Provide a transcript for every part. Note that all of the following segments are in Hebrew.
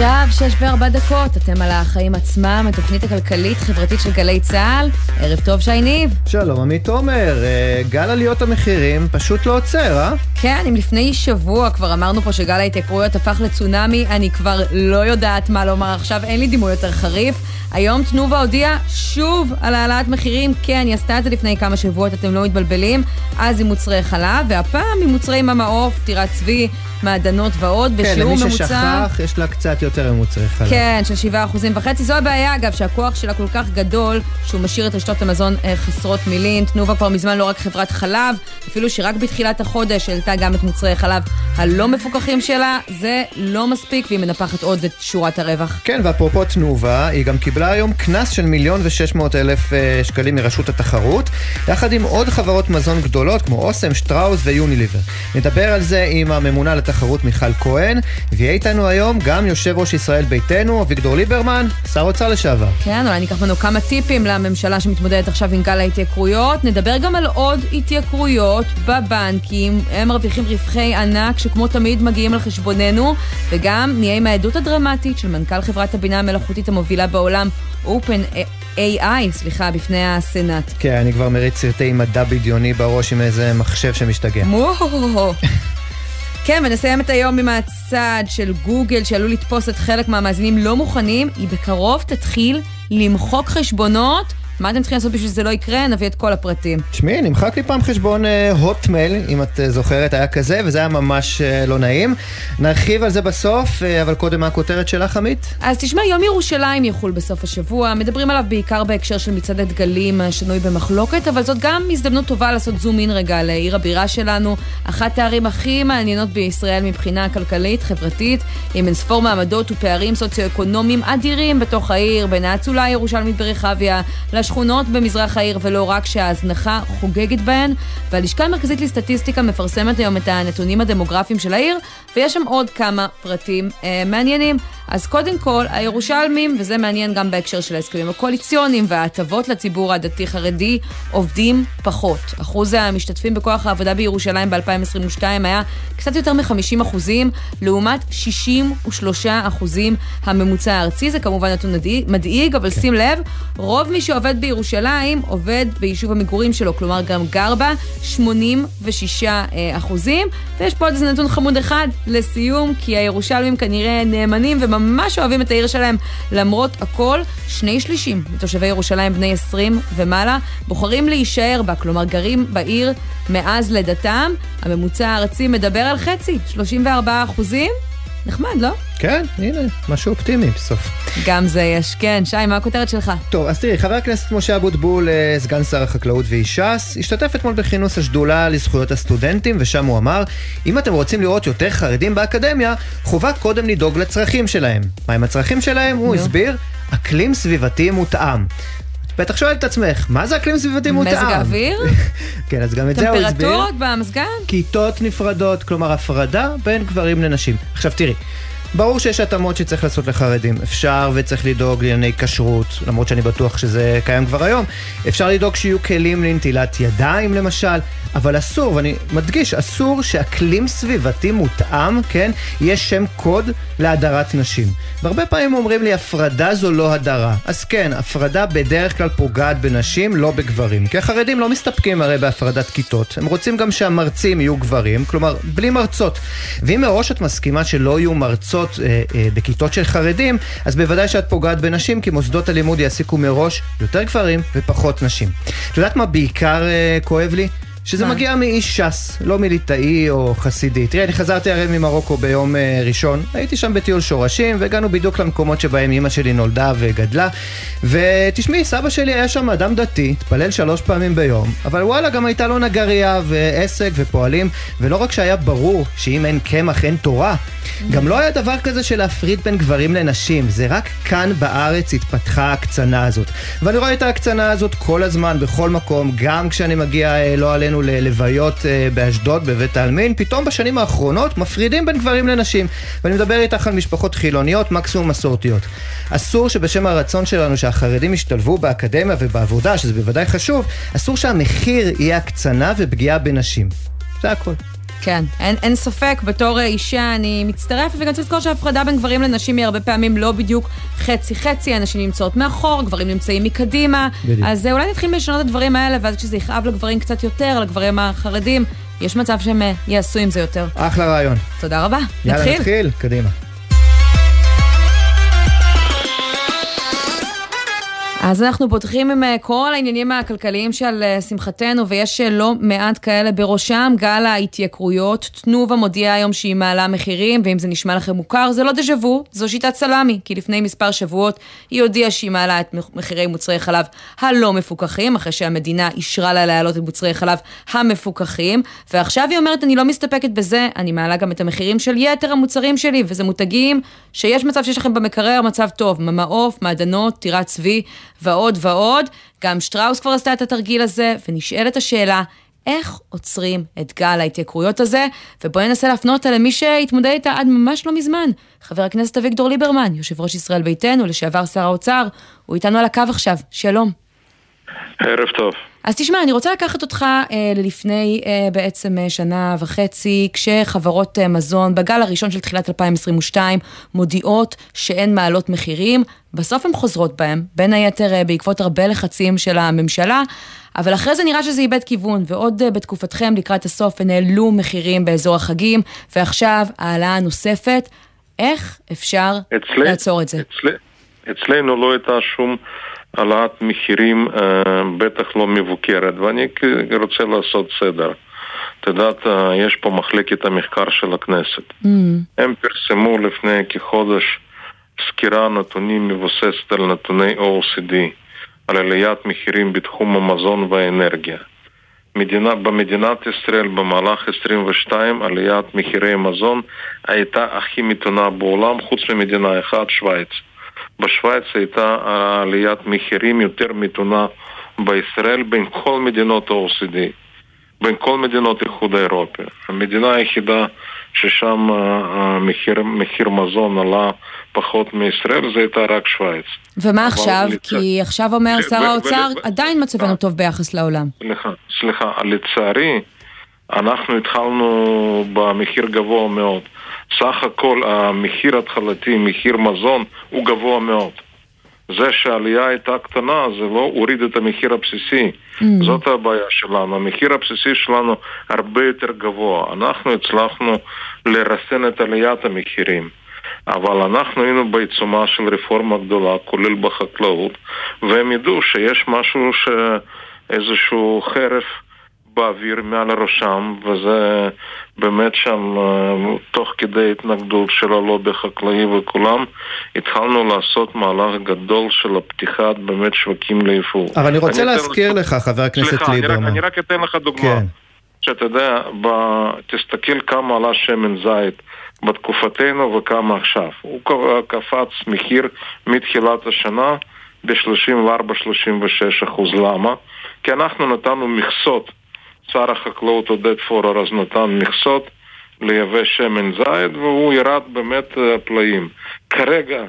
עכשיו שש וארבע דקות, אתם על החיים עצמם, התוכנית הכלכלית-חברתית של גלי צה"ל. ערב טוב, שי ניב. שלום, עמית עומר. אה, גל עליות המחירים פשוט לא עוצר, אה? כן, אם לפני שבוע כבר אמרנו פה שגל ההתייקרויות הפך לצונאמי, אני כבר לא יודעת מה לומר עכשיו, אין לי דימוי יותר חריף. היום תנובה הודיעה שוב על העלאת מחירים. כן, היא עשתה את זה לפני כמה שבועות, אתם לא מתבלבלים. אז עם מוצרי חלב, והפעם עם מוצרי ממעוף, טירת צבי, מעדנות ועוד, כן, בשיעור למי ממוצע... ששכח, יש לה קצת יותר ממוצרי חלב. כן, של 7 אחוזים וחצי. זו הבעיה, אגב, שהכוח שלה כל כך גדול, שהוא משאיר את רשתות המזון אה, חסרות מילים. תנובה כבר מזמן לא רק חברת חלב, אפילו שרק בתחילת החודש העלתה גם את מוצרי החלב הלא מפוקחים שלה. זה לא מספיק, והיא מנפחת עוד את שורת הרווח. כן, ואפרופו תנובה, היא גם קיבלה היום קנס של מיליון ושש מאות אלף אה, שקלים מרשות התחרות, יחד עם עוד חברות מזון גדולות כמו אוסם, שטראוס ויוניליבר. נדבר על זה עם הממונה לתחרות מיכל כהן, ויהיה איתנו היום גם יושב ראש ישראל ביתנו, אביגדור ליברמן, שר אוצר לשעבר. כן, אולי ניקח ממנו כמה טיפים לממשלה שמתמודדת עכשיו עם גל ההתייקרויות. נדבר גם על עוד התייקרויות בבנקים. הם מרוויחים רווחי ענק שכמו תמיד מגיעים על חשבוננו, וגם נהיה עם העדות הדרמטית של מנכ"ל חברת הבינה המלאכותית המובילה בעולם, Open AI, סליחה, בפני הסנאט. כן, אני כבר מריץ סרטי מדע בדיוני בראש עם איזה מחשב שמשתגע. כן, ונסיים את היום עם הצעד של גוגל שעלול לתפוס את חלק מהמאזינים לא מוכנים. היא בקרוב תתחיל למחוק חשבונות. מה אתם צריכים לעשות בשביל שזה לא יקרה? נביא את כל הפרטים. תשמעי, נמחק לי פעם חשבון הוטמייל, אם את אה, זוכרת, היה כזה, וזה היה ממש אה, לא נעים. נרחיב על זה בסוף, אה, אבל קודם מה הכותרת שלך, עמית? אז תשמע, יום ירושלים יחול בסוף השבוע. מדברים עליו בעיקר בהקשר של מצעד הדגלים השנוי במחלוקת, אבל זאת גם הזדמנות טובה לעשות זום אין רגע לעיר הבירה שלנו. אחת הערים הכי מעניינות בישראל מבחינה כלכלית, חברתית, עם אינספור מעמדות ופערים סוציו-אקונומיים אדירים בתוך העיר, בין האצולה הירושלמית ברחביה, לשכונות במזרח העיר, ולא רק שההזנחה חוגגת בהן. והלשכה המרכזית לסטטיסטיקה מפרסמת היום את הנתונים הדמוגרפיים של העיר, ויש שם עוד כמה פרטים אה, מעניינים. אז קודם כל, הירושלמים, וזה מעניין גם בהקשר של ההסכמים הקואליציוניים וההטבות לציבור הדתי-חרדי, עובדים פחות. אחוז המשתתפים בכוח העבודה בירושלים ב-2022 היה קצת יותר מ-50 אחוזים, לעומת 63 אחוזים הממוצע הארצי. זה כמובן נתון מדאיג, אבל כן. שים לב, רוב מי שעובד בירושלים עובד ביישוב המגורים שלו, כלומר גם גר בה 86 אחוזים. ויש פה עוד איזה נתון חמוד אחד לסיום, כי הירושלמים כנראה נאמנים וממש אוהבים את העיר שלהם למרות הכל. שני שלישים מתושבי ירושלים בני 20 ומעלה בוחרים להישאר בה, כלומר גרים בעיר מאז לידתם. הממוצע הארצי מדבר על חצי, 34 אחוזים. נחמד, לא? כן, הנה, משהו אופטימי בסוף. גם זה יש, כן. שי, מה הכותרת שלך? טוב, אז תראי, חבר הכנסת משה אבוטבול, אה, סגן שר החקלאות ואיש ש"ס, השתתף אתמול בכינוס השדולה לזכויות הסטודנטים, ושם הוא אמר, אם אתם רוצים לראות יותר חרדים באקדמיה, חובה קודם לדאוג לצרכים שלהם. מהם הצרכים שלהם? הוא הסביר, אקלים סביבתי מותאם. בטח שואלת את עצמך, מה זה אקלים סביבתי מותאם? מזג האוויר? כן, אז גם את זה הוא הסביר. טמפרטורות במזגן? כיתות נפרדות, כלומר הפרדה בין גברים לנשים. עכשיו תראי, ברור שיש התאמות שצריך לעשות לחרדים. אפשר וצריך לדאוג לענייני כשרות, למרות שאני בטוח שזה קיים כבר היום. אפשר לדאוג שיהיו כלים לנטילת ידיים למשל, אבל אסור, ואני מדגיש, אסור שאקלים סביבתי מותאם, כן, יהיה שם קוד להדרת נשים. והרבה פעמים אומרים לי, הפרדה זו לא הדרה. אז כן, הפרדה בדרך כלל פוגעת בנשים, לא בגברים. כי החרדים לא מסתפקים הרי בהפרדת כיתות. הם רוצים גם שהמרצים יהיו גברים, כלומר, בלי מרצות. ואם מראש את מסכימה שלא יהיו מרצות אה, אה, בכיתות של חרדים, אז בוודאי שאת פוגעת בנשים, כי מוסדות הלימוד יעסיקו מראש יותר גברים ופחות נשים. את יודעת מה בעיקר אה, כואב לי? שזה מה? מגיע מאיש ש"ס, לא מליטאי או חסידי. תראה, אני חזרתי הרי ממרוקו ביום uh, ראשון, הייתי שם בטיול שורשים, והגענו בדיוק למקומות שבהם אימא שלי נולדה וגדלה. ותשמעי, סבא שלי היה שם אדם דתי, התפלל שלוש פעמים ביום, אבל וואלה, גם הייתה לו נגרייה ועסק ופועלים, ולא רק שהיה ברור שאם אין קמח אין תורה, גם לא היה דבר כזה של להפריד בין גברים לנשים, זה רק כאן בארץ התפתחה ההקצנה הזאת. ואני רואה את ההקצנה הזאת כל הזמן, בכל מקום, גם כשאני מגיע, אה, לא עלינו, ללוויות אה, באשדוד, בבית העלמין, פתאום בשנים האחרונות מפרידים בין גברים לנשים. ואני מדבר איתך על משפחות חילוניות, מקסימום מסורתיות. אסור שבשם הרצון שלנו שהחרדים ישתלבו באקדמיה ובעבודה, שזה בוודאי חשוב, אסור שהמחיר יהיה הקצנה ופגיעה בנשים. זה הכל. כן, אין, אין ספק, בתור אישה אני מצטרפת, וגם צריך לזכור שההפרדה בין גברים לנשים היא הרבה פעמים לא בדיוק חצי-חצי, הנשים נמצאות מאחור, גברים נמצאים מקדימה, בדיוק. אז אולי נתחיל לשנות את הדברים האלה, ואז כשזה יכאב לגברים קצת יותר, לגברים החרדים, יש מצב שהם יעשו עם זה יותר. אחלה רעיון. תודה רבה. יאללה, נתחיל. נתחיל, קדימה. אז אנחנו פותחים עם אה, כל העניינים הכלכליים של אה, שמחתנו, ויש אה, לא מעט כאלה בראשם. גל ההתייקרויות, תנובה מודיעה היום שהיא מעלה מחירים, ואם זה נשמע לכם מוכר, זה לא דז'ה וו, זו שיטת סלאמי, כי לפני מספר שבועות היא הודיעה שהיא מעלה את מחירי מוצרי חלב הלא מפוקחים, אחרי שהמדינה אישרה לה להעלות את מוצרי חלב המפוקחים, ועכשיו היא אומרת, אני לא מסתפקת בזה, אני מעלה גם את המחירים של יתר המוצרים שלי, וזה מותגים שיש מצב שיש לכם במקרר מצב טוב, ממעוף, מעדנות, טירת צבי. ועוד ועוד. גם שטראוס כבר עשתה את התרגיל הזה, ונשאלת השאלה, איך עוצרים את גל ההתייקרויות הזה? ובואי ננסה להפנות אותה למי שהתמודד איתה עד ממש לא מזמן, חבר הכנסת אביגדור ליברמן, יושב ראש ישראל ביתנו, לשעבר שר האוצר, הוא איתנו על הקו עכשיו, שלום. ערב טוב. אז תשמע, אני רוצה לקחת אותך אה, ללפני אה, בעצם אה, שנה וחצי, כשחברות אה, מזון בגל הראשון של תחילת 2022 מודיעות שהן מעלות מחירים, בסוף הן חוזרות בהם, בין היתר אה, בעקבות הרבה לחצים של הממשלה, אבל אחרי זה נראה שזה איבד כיוון, ועוד אה, בתקופתכם לקראת הסוף הן העלו מחירים באזור החגים, ועכשיו העלאה נוספת. איך אפשר אצלי, לעצור את זה? אצלי, אצלנו לא הייתה שום... העלאת מחירים אה, בטח לא מבוקרת, ואני רוצה לעשות סדר. את יודעת, אה, יש פה מחלקת המחקר של הכנסת. Mm. הם פרסמו לפני כחודש סקירה נתונים מבוססת על נתוני OECD, על עליית מחירים בתחום המזון והאנרגיה. מדינה, במדינת ישראל במהלך 22 עליית מחירי מזון הייתה הכי מתונה בעולם, חוץ ממדינה אחת, שווייץ. בשוויץ הייתה עליית מחירים יותר מתונה בישראל בין כל מדינות ה-OCD, בין כל מדינות האיחוד האירופי. המדינה היחידה ששם המחיר, מחיר מזון עלה פחות מישראל, זה הייתה רק שווייץ. ומה עכשיו? לצ... כי עכשיו אומר שר האוצר, עדיין מצבנו טוב ביחס לעולם. סליחה, סליחה, לצערי, אנחנו התחלנו במחיר גבוה מאוד. סך הכל המחיר התחלתי, מחיר מזון, הוא גבוה מאוד. זה שהעלייה הייתה קטנה, זה לא הוריד את המחיר הבסיסי. Mm. זאת הבעיה שלנו. המחיר הבסיסי שלנו הרבה יותר גבוה. אנחנו הצלחנו לרסן את עליית המחירים. אבל אנחנו היינו בעיצומה של רפורמה גדולה, כולל בחקלאות, והם ידעו שיש משהו, ש... איזשהו חרף באוויר מעל ראשם, וזה באמת שם, אה, תוך כדי התנגדות של הלובי החקלאי וכולם, התחלנו לעשות מהלך גדול של הפתיחת באמת שווקים ליפור. אבל אני רוצה אני להזכיר לך, חבר הכנסת ליברמן. סליחה, אני רק אתן לך דוגמה. כן. שאתה יודע, ב... תסתכל כמה עלה שמן זית בתקופתנו וכמה עכשיו. הוא קפץ מחיר מתחילת השנה ב-34-36 אחוז. למה? כי אנחנו נתנו מכסות שר החקלאות עודד פורר אז נתן מכסות לייבא שמן זית והוא ירד באמת אה, פלאים. כרגע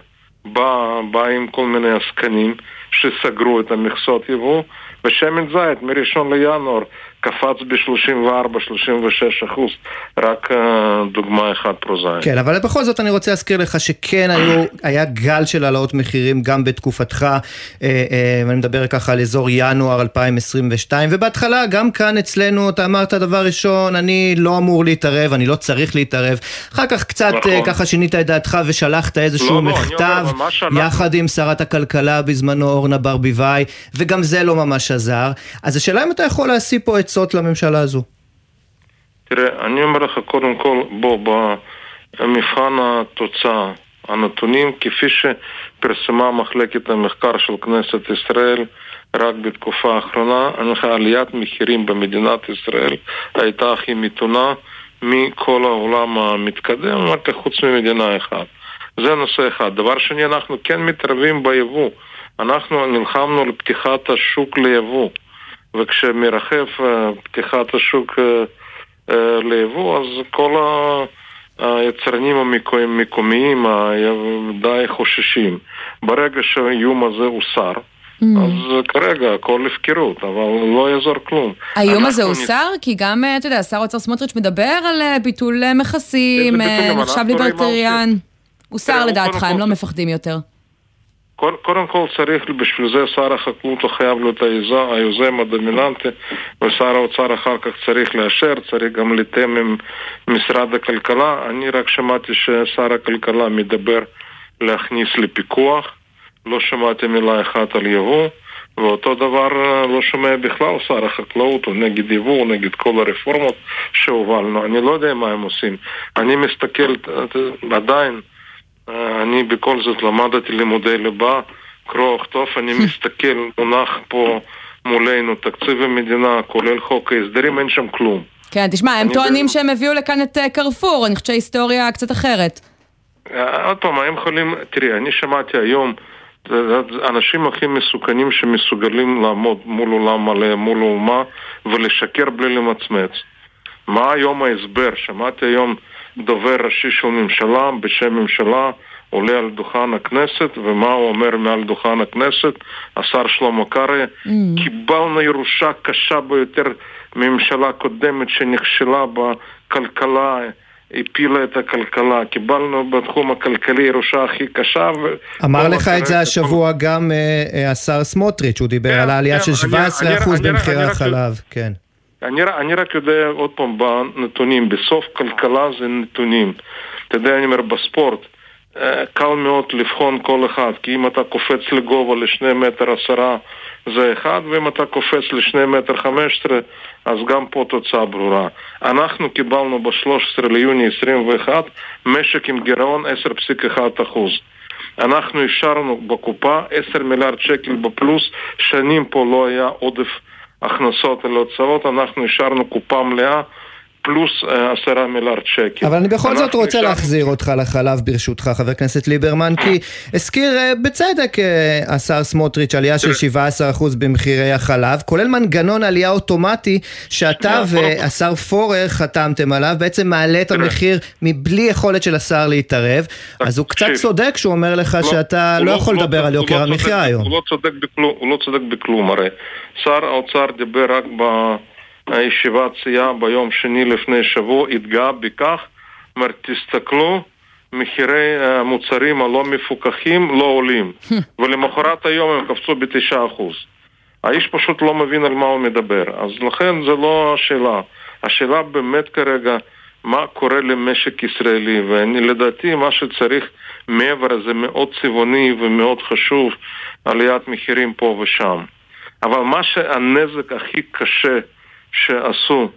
בא, באים כל מיני עסקנים שסגרו את המכסות יבוא ושמן זית מראשון לינואר קפץ ב-34-36 אחוז, רק uh, דוגמה אחת פרוזאית. כן, אבל בכל זאת אני רוצה להזכיר לך שכן היו, היה גל של העלאות מחירים גם בתקופתך, אה, אה, אני מדבר ככה על אזור ינואר 2022, ובהתחלה גם כאן אצלנו אתה אמרת דבר ראשון, אני לא אמור להתערב, אני לא צריך להתערב, אחר כך קצת נכון. אה, ככה שינית את דעתך ושלחת איזשהו לא, לא מכתב, לא, יחד עם שרת הכלכלה בזמנו אורנה ברביבאי, וגם זה לא ממש עזר, אז השאלה אם אתה יכול להשיא פה את עצות לממשלה הזו? תראה, אני אומר לך קודם כל, בוא, במבחן התוצאה, הנתונים כפי שפרסמה מחלקת המחקר של כנסת ישראל רק בתקופה האחרונה, עליית מחירים במדינת ישראל הייתה הכי מתונה מכל העולם המתקדם, אמרתי חוץ ממדינה אחת. זה נושא אחד. דבר שני, אנחנו כן מתערבים ביבוא. אנחנו נלחמנו על פתיחת השוק ליבוא. וכשמרחב אה, פתיחת השוק אה, אה, ליבוא, אז כל היצרנים המקומיים די חוששים. ברגע שהאיום הזה הוסר, אז כרגע הכל הפקרות, אבל לא יעזור כלום. האיום הזה הוסר? כי גם, אתה יודע, שר האוצר סמוטריץ' מדבר על ביטול מכסים, נחשב ליברטריאן. הוסר לדעתך, הם לא מפחדים יותר. קודם כל צריך, בשביל זה שר החקלאות הוא חייב להיות היוזם הדומיננטי ושר האוצר אחר כך צריך לאשר, צריך גם לתאם עם משרד הכלכלה. אני רק שמעתי ששר הכלכלה מדבר להכניס לפיקוח, לא שמעתי מילה אחת על יבוא ואותו דבר לא שומע בכלל שר החקלאות, הוא נגד יבוא, הוא נגד כל הרפורמות שהובלנו. אני לא יודע מה הם עושים. אני מסתכל עדיין אני בכל זאת למדתי לימודי ליבה, קרוא וכתוב, אני מסתכל, מונח פה מולנו תקציב המדינה, כולל חוק ההסדרים, אין שם כלום. כן, תשמע, הם טוענים שהם הביאו לכאן את קרפור, אני חושבת שההיסטוריה קצת אחרת. עוד פעם, הם יכולים, תראי, אני שמעתי היום, האנשים הכי מסוכנים שמסוגלים לעמוד מול עולם מלא, מול האומה, ולשקר בלי למצמץ. מה היום ההסבר? שמעתי היום דובר ראשי של ממשלה, בשם ממשלה, עולה על דוכן הכנסת, ומה הוא אומר מעל דוכן הכנסת? השר שלמה קרעי, mm. קיבלנו ירושה קשה ביותר מממשלה קודמת שנכשלה בכלכלה, הפילה את הכלכלה. קיבלנו בתחום הכלכלי ירושה הכי קשה. ו... אמר לך את זה השבוע גם uh, השר סמוטריץ', הוא דיבר כן, על העלייה כן, של 17% במחירי החלב. כן. אני, אני רק יודע עוד פעם בנתונים, בסוף כלכלה זה נתונים. אתה יודע, אני אומר, בספורט אה, קל מאוד לבחון כל אחד, כי אם אתה קופץ לגובה לשני מטר עשרה זה אחד, ואם אתה קופץ לשני מטר חמש עשרה אז גם פה תוצאה ברורה. אנחנו קיבלנו ב-13 ליוני 21 משק עם גירעון 10.1 אחוז. אנחנו השארנו בקופה 10 מיליארד שקל בפלוס, שנים פה לא היה עודף הכנסות על הוצאות, אנחנו השארנו קופה מלאה פלוס אה, עשרה מיליארד שקל. אבל אני בכל זאת רוצה השאר... להחזיר אותך לחלב ברשותך, חבר הכנסת ליברמן, כי הזכיר אה, בצדק אה, השר סמוטריץ' עלייה של 17% במחירי החלב, כולל מנגנון עלייה אוטומטי שאתה והשר פורר חתמתם עליו, בעצם מעלה את המחיר מבלי יכולת של השר להתערב, אז הוא קצת צודק שהוא אומר לך לא, שאתה לא, לא יכול לא לדבר על יוקר המחיה היום. הוא לא צודק בכלום, הרי שר האוצר דיבר רק ב... הישיבת סיעה ביום שני לפני שבוע התגאה בכך, אומרת, תסתכלו, מחירי המוצרים הלא מפוקחים לא עולים, ולמחרת היום הם קפצו בתשעה אחוז. האיש פשוט לא מבין על מה הוא מדבר, אז לכן זה לא השאלה. השאלה באמת כרגע, מה קורה למשק ישראלי, ואני לדעתי מה שצריך מעבר זה מאוד צבעוני ומאוד חשוב, עליית מחירים פה ושם. אבל מה שהנזק הכי קשה שעשו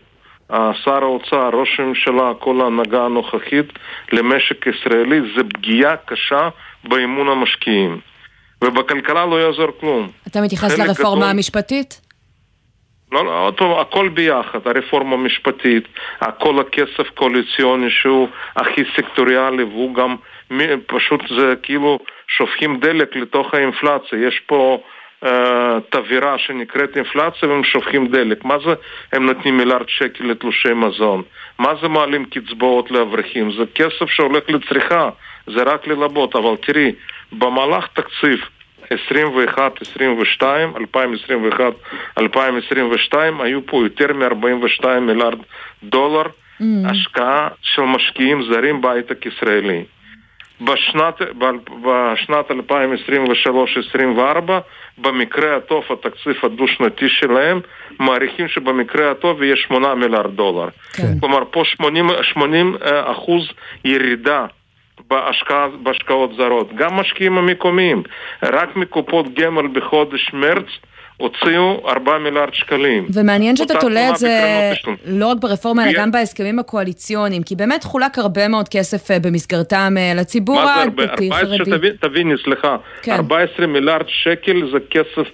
שר האוצר, ראש הממשלה, כל ההנהגה הנוכחית למשק ישראלי זה פגיעה קשה באמון המשקיעים. ובכלכלה לא יעזור כלום. אתה מתייחס לרפורמה גדול... המשפטית? לא, לא, עוד פעם, הכל ביחד, הרפורמה המשפטית, הכל הכסף קואליציוני שהוא הכי סקטוריאלי והוא גם פשוט זה כאילו שופכים דלק לתוך האינפלציה, יש פה אה, תבירה שנקראת אינפלציה והם שופכים דלק. מה זה הם נותנים מיליארד שקל לתלושי מזון? מה זה מעלים קצבאות לאברכים? זה כסף שהולך לצריכה, זה רק ללבות. אבל תראי, במהלך תקציב 21-22, 2021-2022 היו פה יותר מ-42 מיליארד דולר mm. השקעה של משקיעים זרים בהייטק ישראלי. בשנת, בשנת 2023-2024, במקרה הטוב התקציב הדו-שנתי שלהם, מעריכים שבמקרה הטוב יהיה 8 מיליארד דולר. כן. כלומר, פה 80, 80 אה, אחוז ירידה בהשקעה, בהשקעות זרות. גם משקיעים המקומיים, רק מקופות גמל בחודש מרץ הוציאו 4 מיליארד שקלים. ומעניין שאתה תולה את זה לא רק ברפורמה, אלא גם בהסכמים הקואליציוניים, כי באמת חולק הרבה מאוד כסף אה, במסגרתם אה, לציבור הדתי-חרדי. תביני, סליחה, כן. 14 מיליארד שקל זה כסף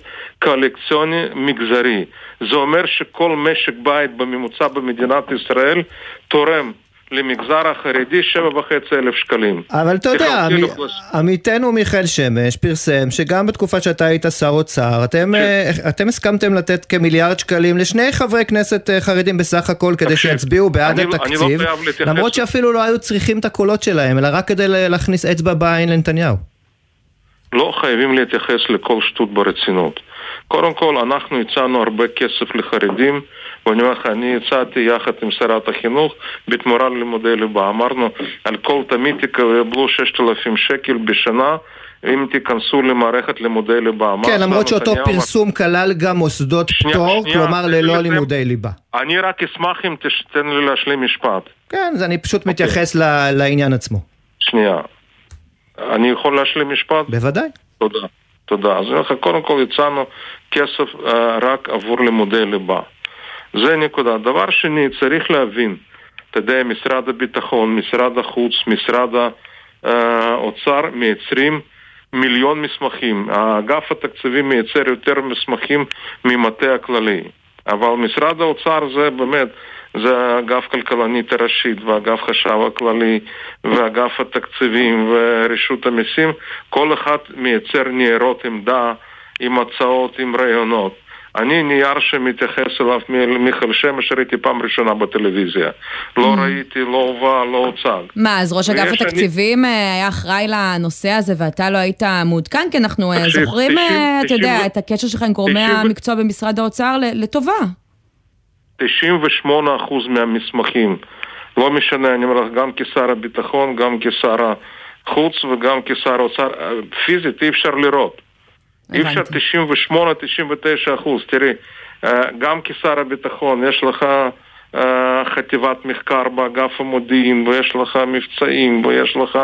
קואליציוני מגזרי. זה אומר שכל משק בית בממוצע במדינת ישראל תורם למגזר החרדי שבע וחצי אלף שקלים. אבל אתה יודע, עמיתנו מיכאל שמש פרסם שגם בתקופה שאתה היית שר אוצר, אתם, אה, אתם הסכמתם לתת כמיליארד שקלים לשני חברי כנסת אה, חרדים בסך הכל כדי שיצביעו בעד אני, התקציב, אני לא למרות שאפילו לא היו צריכים את הקולות שלהם, אלא רק כדי להכניס אצבע בעין לנתניהו. לא חייבים להתייחס לכל שטות ברצינות. קודם כל, אנחנו הצענו הרבה כסף לחרדים, ואני אומר לך, אני הצעתי יחד עם שרת החינוך בתמורה ללימודי ליבה. אמרנו, על כל תמיד תקבלו 6,000 שקל בשנה. אם תיכנסו למערכת לימודי ליבה. כן, למרות שאותו פרסום כלל גם מוסדות פטור, כלומר ללא לימודי ליבה. אני רק אשמח אם תתן לי להשלים משפט. כן, אז אני פשוט אוקיי. מתייחס לעניין עצמו. שנייה. אני יכול להשלים משפט? בוודאי. תודה. תודה. אז קודם כל הצענו כסף uh, רק עבור לימודי ליבה. זה נקודה. דבר שני, צריך להבין, אתה יודע, משרד הביטחון, משרד החוץ, משרד האוצר מייצרים מיליון מסמכים. האגף התקציבי מייצר יותר מסמכים ממטה הכללי. אבל משרד האוצר זה באמת, זה אגף כלכלנית הראשית ואגף חשב הכללי ואגף התקציבים ורשות המיסים, כל אחד מייצר ניירות עמדה עם הצעות, עם רעיונות. אני נייר שמתייחס אליו מיכאל שמש ראיתי פעם ראשונה בטלוויזיה. לא mm. ראיתי, לא הובא, לא הוצג. מה, אז ראש אגף התקציבים. אה, היה אחראי לנושא הזה ואתה לא היית מעודכן? כי אנחנו אה, זוכרים, 90, אה, אתה יודע, את הקשר שלך עם גורמי 90... המקצוע במשרד האוצר לטובה. 98% מהמסמכים, לא משנה, אני אומר לך, גם כשר הביטחון, גם כשר החוץ וגם כשר האוצר, פיזית אי אפשר לראות. אי אפשר 98-99 אחוז. תראי, אה, גם כשר הביטחון יש לך אה, חטיבת מחקר באגף המודיעין, ויש לך מבצעים, ויש לך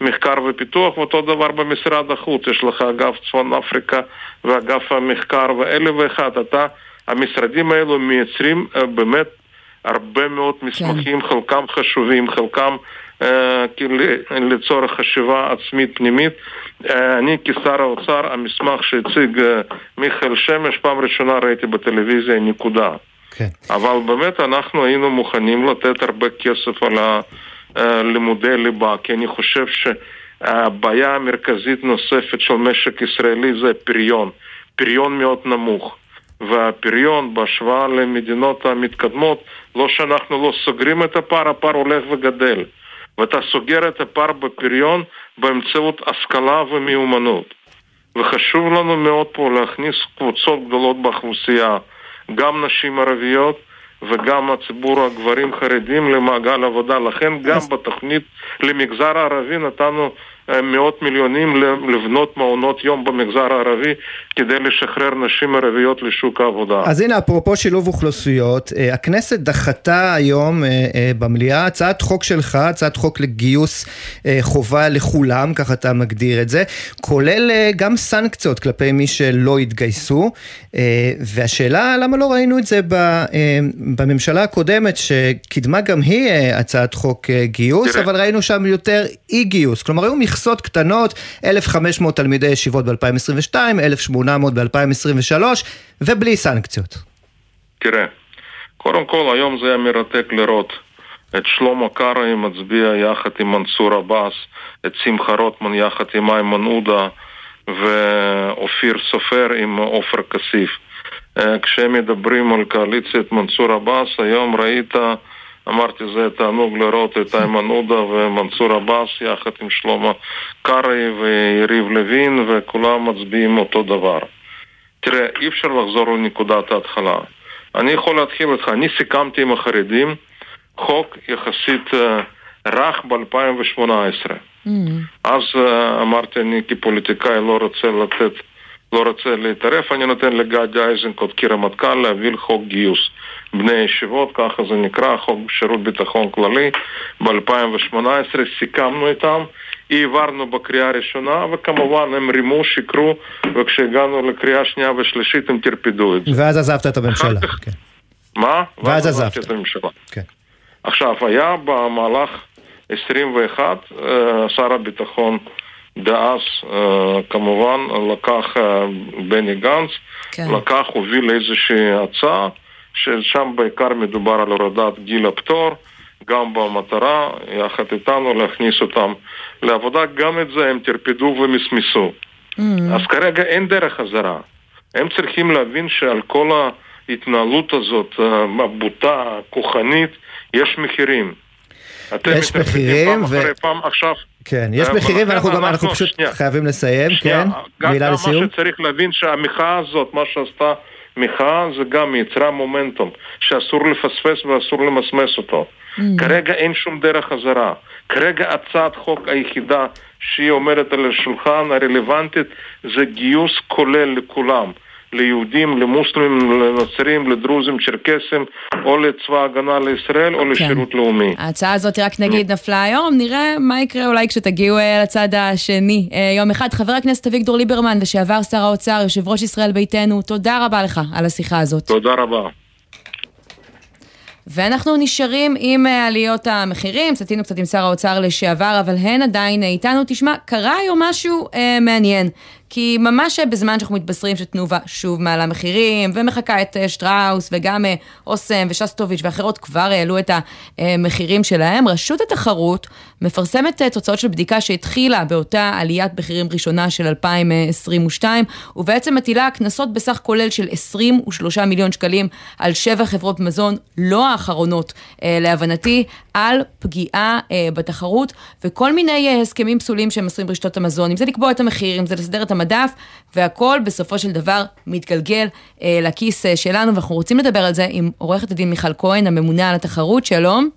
מחקר ופיתוח, ואותו דבר במשרד החוץ, יש לך אגף צפון אפריקה ואגף המחקר ואלה ואחד. אתה, המשרדים האלו מייצרים אה, באמת הרבה מאוד מסמכים, כן. חלקם חשובים, חלקם לצורך חשיבה עצמית פנימית. אה, אני כשר האוצר, המסמך שהציג אה, מיכאל שמש, פעם ראשונה ראיתי בטלוויזיה, נקודה. כן. אבל באמת אנחנו היינו מוכנים לתת הרבה כסף על לימודי ליבה, כי אני חושב שהבעיה המרכזית נוספת של משק ישראלי זה פריון. פריון מאוד נמוך. והפריון בהשוואה למדינות המתקדמות, לא שאנחנו לא סוגרים את הפער, הפער הולך וגדל. ואתה סוגר את הפער בפריון באמצעות השכלה ומיומנות. וחשוב לנו מאוד פה להכניס קבוצות גדולות באוכלוסייה, גם נשים ערביות וגם הציבור הגברים חרדים למעגל עבודה. לכן גם בתוכנית למגזר הערבי נתנו מאות מיליונים לבנות מעונות יום במגזר הערבי כדי לשחרר נשים ערביות לשוק העבודה. אז הנה, אפרופו שילוב אוכלוסיות, אה, הכנסת דחתה היום אה, אה, במליאה הצעת חוק שלך, הצעת חוק לגיוס חובה לכולם, ככה אתה מגדיר את זה, כולל גם סנקציות כלפי מי שלא התגייסו, והשאלה למה לא ראינו את זה בממשלה הקודמת, שקידמה גם היא הצעת חוק גיוס. אבל ראינו שם יותר אי גיוס, כלומר היו מכסות קטנות, 1,500 תלמידי ישיבות ב-2022, 1,800 ב-2023, ובלי סנקציות. תראה, קודם כל היום זה היה מרתק לראות את שלמה קרעי מצביע יחד עם מנסור עבאס, את שמחה רוטמן יחד עם איימן עודה ואופיר סופר עם עופר כסיף. אה, כשהם מדברים על קואליציית מנסור עבאס, היום ראית אמרתי, זה תענוג לראות את איימן עודה ומנסור עבאס יחד עם שלמה קרעי ויריב לוין וכולם מצביעים אותו דבר. תראה, אי אפשר לחזור לנקודת ההתחלה. אני יכול להתחיל איתך, אני סיכמתי עם החרדים חוק יחסית uh, רך ב-2018. Mm-hmm. אז uh, אמרתי, אני כפוליטיקאי לא רוצה לתת, לא רוצה להתערב, אני נותן לגדי איזנקוט כרמטכ"ל להביא חוק גיוס. בני ישיבות, ככה זה נקרא, חוק שירות ביטחון כללי. ב-2018 סיכמנו איתם, העברנו בקריאה ראשונה, וכמובן הם רימו, שיקרו, וכשהגענו לקריאה שנייה ושלישית הם טרפדו את זה. ואז עזבת את הממשלה. כן. מה? ואז עזבת. את הממשלה. כן. עכשיו, היה במהלך 21, אה, שר הביטחון דאז אה, כמובן לקח אה, בני גנץ, כן. לקח, הוביל איזושהי הצעה ששם בעיקר מדובר על הורדת גיל הפטור, גם במטרה, יחד איתנו, להכניס אותם לעבודה. גם את זה הם טרפדו ומסמסו. Mm-hmm. אז כרגע אין דרך חזרה. הם צריכים להבין שעל כל ההתנהלות הזאת, הבוטה, הכוחנית, יש מחירים. יש מחירים ו... פעם, עכשיו, כן, יש מחירים ואנחנו גם, אנחנו פשוט חייבים לסיים, כן? מילה לסיום. מה שצריך להבין שהמחאה הזאת, מה שעשתה מחאה זה גם יצרה מומנטום שאסור לפספס ואסור למסמס אותו. Mm. כרגע אין שום דרך חזרה. כרגע הצעת חוק היחידה שהיא עומדת על השולחן הרלוונטית זה גיוס כולל לכולם. ליהודים, למוסלמים, לנוצרים, לדרוזים, צ'רקסים, או לצבא ההגנה לישראל או כן. לשירות לאומי. ההצעה הזאת רק נגיד נפלה היום, נראה מה יקרה אולי כשתגיעו אה, לצד השני. אה, יום אחד, חבר הכנסת אביגדור ליברמן, לשעבר שר האוצר, יושב ראש ישראל ביתנו, תודה רבה לך על השיחה הזאת. תודה רבה. ואנחנו נשארים עם אה, עליות המחירים, סטינו קצת עם שר האוצר לשעבר, אבל הן עדיין איתנו. תשמע, קרה היום משהו אה, מעניין. כי ממש בזמן שאנחנו מתבשרים שתנובה שוב מעלה מחירים, ומחקה את אה, שטראוס, וגם אה, אוסם ושסטוביץ' ואחרות כבר העלו את המחירים שלהם, רשות התחרות מפרסמת אה, תוצאות של בדיקה שהתחילה באותה עליית מחירים ראשונה של 2022, ובעצם מטילה קנסות בסך כולל של 23 מיליון שקלים על שבע חברות מזון, לא האחרונות להבנתי, על פגיעה בתחרות, וכל מיני הסכמים פסולים שהם עושים ברשתות המזון, אם זה לקבוע את המחיר, אם זה לסדר את המדף, והכל בסופו של דבר מתגלגל אה, לכיס אה, שלנו, ואנחנו רוצים לדבר על זה עם עורכת הדין מיכל כהן, הממונה על התחרות, שלום.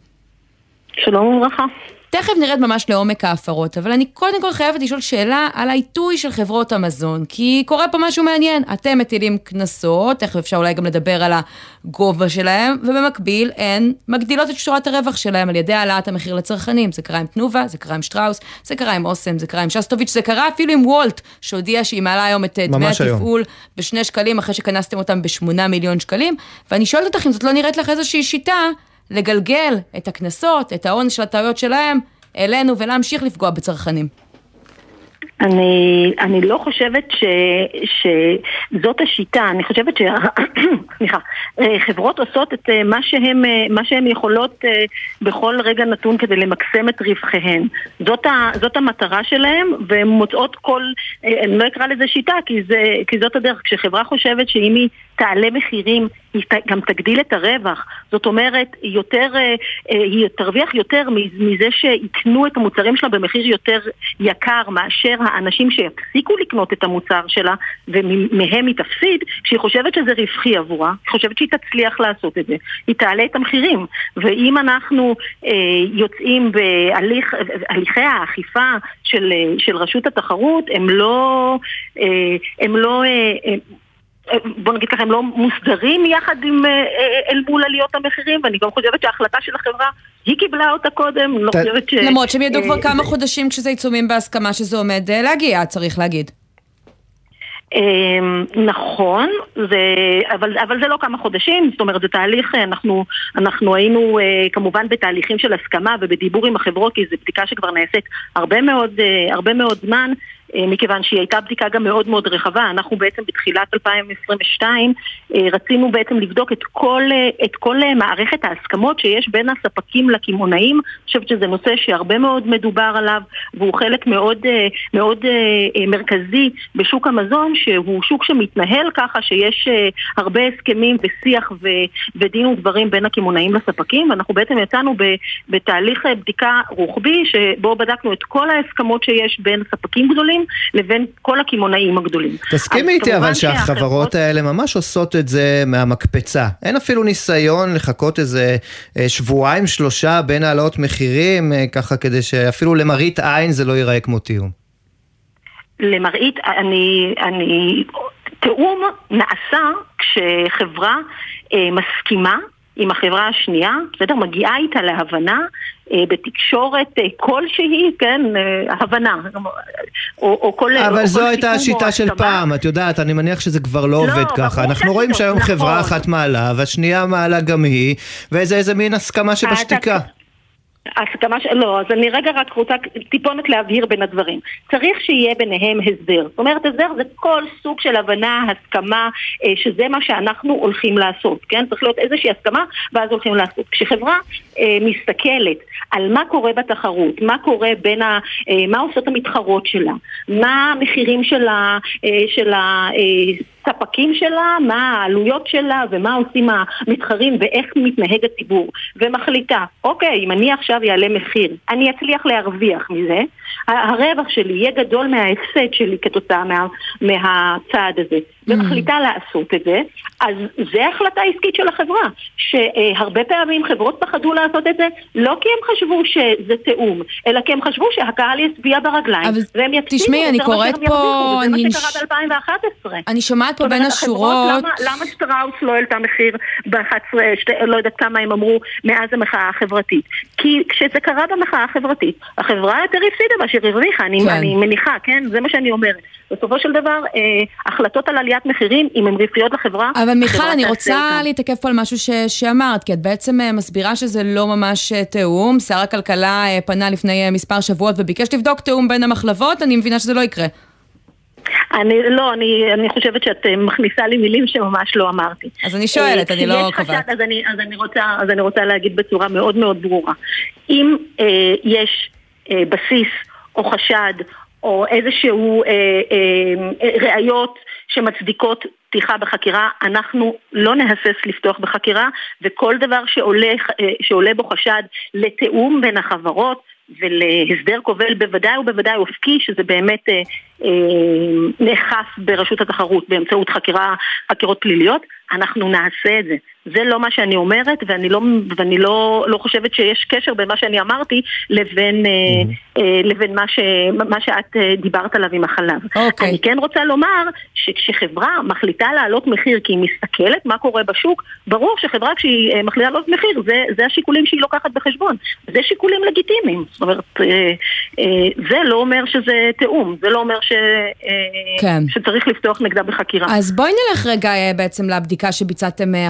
שלום וברכה. תכף נרד ממש לעומק ההפרות, אבל אני קודם כל חייבת לשאול שאלה על העיתוי של חברות המזון, כי קורה פה משהו מעניין. אתם מטילים קנסות, תכף אפשר אולי גם לדבר על הגובה שלהם, ובמקביל הן מגדילות את שורת הרווח שלהם על ידי העלאת המחיר לצרכנים. זה קרה עם תנובה, זה קרה עם שטראוס, זה קרה עם אוסם, זה קרה עם שסטוביץ', זה קרה אפילו עם וולט, שהודיע שהיא מעלה היום את דמי התפעול בשני שקלים, אחרי שכנסתם אותם בשמונה מיליון שקלים. ואני שואלת אותך אם זאת לא נראית לך איזושהי שיטה לגלגל את הקנסות, את ההון של הטעויות שלהם, אלינו ולהמשיך לפגוע בצרכנים. אני, אני לא חושבת ש, שזאת השיטה, אני חושבת ש... סליחה, חברות עושות את אה, מה שהן מה שהן יכולות אה, בכל רגע נתון כדי למקסם את רווחיהן. זאת, ה, זאת המטרה שלהן, והן מוצאות כל... אה, אני לא אקרא לזה שיטה, כי, זה, כי זאת הדרך. כשחברה חושבת שאם היא תעלה מחירים, היא גם תגדיל את הרווח. זאת אומרת, יותר, היא תרוויח יותר מזה שיקנו את המוצרים שלה במחיר יותר יקר מאשר האנשים שיפסיקו לקנות את המוצר שלה ומהם היא תפסיד, כשהיא חושבת שזה רווחי עבורה, היא חושבת שהיא תצליח לעשות את זה, היא תעלה את המחירים. ואם אנחנו אה, יוצאים בהליכי האכיפה של, של רשות התחרות, הם לא... אה, הם לא אה, בוא נגיד ככה, הם לא מוסדרים יחד עם, אה, אה, אל מול עליות המחירים, ואני גם חושבת שההחלטה של החברה, היא קיבלה אותה קודם, לא חושבת ש... למרות שהם ידעו כבר אה, כמה חודשים כשזה עיצומים בהסכמה שזה עומד להגיע, צריך להגיד. נכון, זה, אבל, אבל זה לא כמה חודשים, זאת אומרת זה תהליך, אנחנו, אנחנו היינו כמובן בתהליכים של הסכמה ובדיבור עם החברות כי זו בדיקה שכבר נעשית הרבה מאוד, הרבה מאוד זמן מכיוון שהיא הייתה בדיקה גם מאוד מאוד רחבה. אנחנו בעצם בתחילת 2022 אה, רצינו בעצם לבדוק את כל, אה, את כל מערכת ההסכמות שיש בין הספקים לקמעונאים. אני חושבת שזה נושא שהרבה מאוד מדובר עליו והוא חלק מאוד, מאוד מרכזי בשוק המזון, שהוא שוק שמתנהל ככה שיש הרבה הסכמים ושיח ודין ודברים בין הקמעונאים לספקים. ואנחנו בעצם יצאנו בתהליך בדיקה רוחבי שבו בדקנו את כל ההסכמות שיש בין ספקים גדולים הגדולים לבין כל הקמעונאים הגדולים. תסכימי איתי אבל שהחברות האלה ממש עושות את זה מהמקפצה. אין אפילו ניסיון לחכות איזה אה, שבועיים שלושה בין העלאות מחירים, אה, ככה כדי שאפילו למראית עין זה לא ייראה כמו תיאום. למראית, אני, אני, תיאום נעשה כשחברה אה, מסכימה עם החברה השנייה, בסדר? מגיעה איתה להבנה בתקשורת אה, כלשהי, כן, אה, הבנה, או, או כל... אבל או זו כל הייתה השיטה של פעם, את יודעת, אני מניח שזה כבר לא, לא עובד ככה. אנחנו רואים שהיום נכון. חברה אחת מעלה, והשנייה מעלה גם היא, וזה איזה מין הסכמה שבשתיקה. הסכמה ש... לא, אז אני רגע רק רוצה טיפונת להבהיר בין הדברים. צריך שיהיה ביניהם הסדר. זאת אומרת, הסדר זה כל סוג של הבנה, הסכמה, אה, שזה מה שאנחנו הולכים לעשות, כן? צריך להיות איזושהי הסכמה, ואז הולכים לעשות. כשחברה אה, מסתכלת על מה קורה בתחרות, מה קורה בין ה... אה, מה עושות המתחרות שלה, מה המחירים של ה... אה, של ה אה, הספקים שלה, מה העלויות שלה ומה עושים המתחרים ואיך מתנהג הציבור, ומחליטה, אוקיי, אם אני עכשיו אעלה מחיר, אני אצליח להרוויח מזה, הרווח שלי יהיה גדול מההפסד שלי כתוצאה מה, מהצעד הזה, ומחליטה לעשות את זה, אז זה החלטה עסקית של החברה, שהרבה פעמים חברות פחדו לעשות את זה, לא כי הם חשבו שזה תיאום, אלא כי הם חשבו שהקהל יצביע ברגליים, והם יפסידו יותר מאשר הם ירוויחו, וזה מה שקרה ב-2011. אני שומעת פה בין השורות... למה, למה שטראוס לא העלתה מחיר ב-11, לא יודעת כמה הם אמרו, מאז המחאה החברתית? כי כשזה קרה במחאה החברתית, החברה יותר הפסידה מאשר הרוויחה, אני, כן. אני מניחה, כן? זה מה שאני אומרת. בסופו של דבר, אה, החלטות על עליית מחירים, אם הן רווחיות לחברה... אבל מיכל, אני רוצה להתעכב פה על משהו ש, שאמרת, כי את בעצם אה, מסבירה שזה לא ממש אה, תיאום. שר הכלכלה אה, פנה לפני מספר שבועות וביקש לבדוק תיאום בין המחלבות, אני מבינה שזה לא יקרה. אני, לא, אני, אני חושבת שאת אה, מכניסה לי מילים שממש לא אמרתי. אז אני שואלת, אני לא קובעת. אז אני, אז, אני רוצה, אז אני רוצה להגיד בצורה מאוד מאוד ברורה. אם אה, יש אה, בסיס או חשד או איזשהו אה, אה, ראיות שמצדיקות פתיחה בחקירה, אנחנו לא נהסס לפתוח בחקירה, וכל דבר שעולה, אה, שעולה בו חשד לתיאום בין החברות ולהסדר כובל בוודאי ובוודאי אופקי, שזה באמת אה, אה, נאכף ברשות התחרות באמצעות חקירה, חקירות פליליות, אנחנו נעשה את זה. זה לא מה שאני אומרת, ואני לא, ואני לא, לא חושבת שיש קשר בין מה שאני אמרתי לבין, mm-hmm. אה, לבין מה, ש, מה שאת אה, דיברת עליו עם החלב. Okay. אוקיי. אני כן רוצה לומר שכשחברה מחליטה להעלות מחיר כי היא מסתכלת מה קורה בשוק, ברור שחברה כשהיא אה, מחליטה להעלות מחיר, זה, זה השיקולים שהיא לוקחת בחשבון. זה שיקולים לגיטימיים. זאת אומרת, אה, אה, זה לא אומר שזה תיאום, זה לא אומר ש, אה, כן. שצריך לפתוח נגדה בחקירה. אז בואי נלך רגע אה, בעצם לבדיקה שביצעתם אה,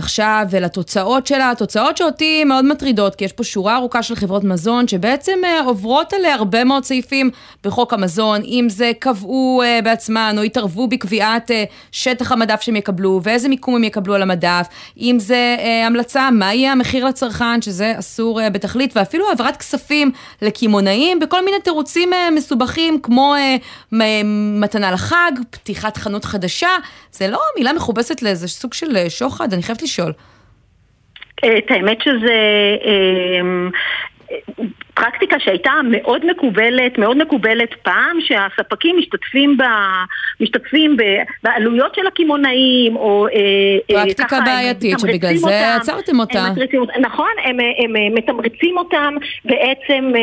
ולתוצאות שלה, תוצאות שאותי מאוד מטרידות, כי יש פה שורה ארוכה של חברות מזון שבעצם uh, עוברות עליה הרבה מאוד סעיפים בחוק המזון, אם זה קבעו uh, בעצמן או התערבו בקביעת uh, שטח המדף שהם יקבלו ואיזה מיקום הם יקבלו על המדף, אם זה המלצה מה יהיה המחיר לצרכן, שזה אסור בתכלית, ואפילו העברת כספים לקמעונאים בכל מיני תירוצים מסובכים כמו מתנה לחג, פתיחת חנות חדשה, זה לא מילה מכובסת לאיזה סוג של שוחד, אני חייבת לשאול. את האמת שזה... אה, פרקטיקה שהייתה מאוד מקובלת, מאוד מקובלת פעם, שהספקים משתתפים, ב, משתתפים ב, בעלויות של הקמעונאים, או אה, אה, פרקטיקה ככה, בעייתית, שבגלל זה אותם, עצרתם אותה. הם נכון, הם, הם, הם מתמרצים אותם בעצם אה,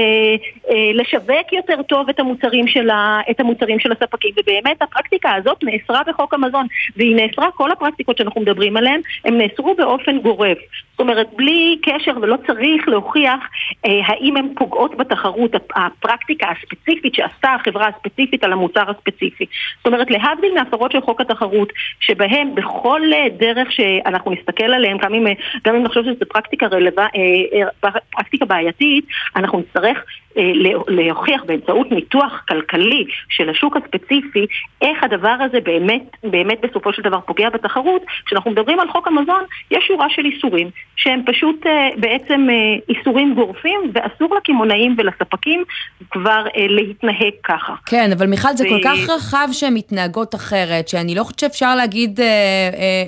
אה, לשווק יותר טוב את המוצרים, של ה, את המוצרים של הספקים, ובאמת הפרקטיקה הזאת נאסרה בחוק המזון, והיא נאסרה, כל הפרקטיקות שאנחנו מדברים עליהן, הן נאסרו באופן גורף. זאת אומרת, בלי קשר ולא צריך להוכיח אה, האם הן פוגעות בתחרות, הפרקטיקה הספציפית שעשתה החברה הספציפית על המוצר הספציפי. זאת אומרת, להבדיל מהפרות של חוק התחרות, שבהן בכל אה, דרך שאנחנו נסתכל עליהן, גם אם, אה, גם אם נחשוב שזו פרקטיקה, רלו... אה, אה, פרקטיקה בעייתית, אנחנו נצטרך להוכיח באמצעות ניתוח כלכלי של השוק הספציפי, איך הדבר הזה באמת, באמת בסופו של דבר פוגע בתחרות. כשאנחנו מדברים על חוק המזון, יש שורה של איסורים שהם פשוט אה, בעצם אה, איסורים גורפים, ואסור לקמעונאים ולספקים כבר להתנהג ככה. כן, אבל מיכל, זה ו... כל כך רחב שהן מתנהגות אחרת, שאני לא חושבת שאפשר להגיד,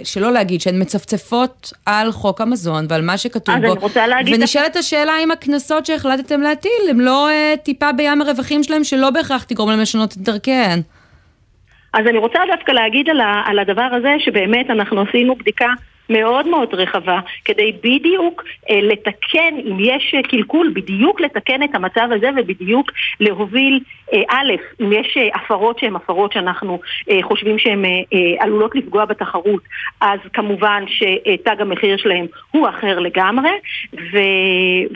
שלא להגיד, שהן מצפצפות על חוק המזון ועל מה שכתוב בו. ונשאלת השאלה אם הקנסות שהחלטתם להטיל הם לא... אה, טיפה בים הרווחים שלהם שלא בהכרח תגרום להם לשנות את דרכיהן. אז אני רוצה דווקא להגיד על, ה, על הדבר הזה שבאמת אנחנו עשינו בדיקה מאוד מאוד רחבה, כדי בדיוק אה, לתקן, אם יש קלקול, בדיוק לתקן את המצב הזה ובדיוק להוביל, אה, א', אם יש אה, הפרות שהן הפרות שאנחנו אה, חושבים שהן אה, אה, עלולות לפגוע בתחרות, אז כמובן שתג המחיר שלהם הוא אחר לגמרי, ו,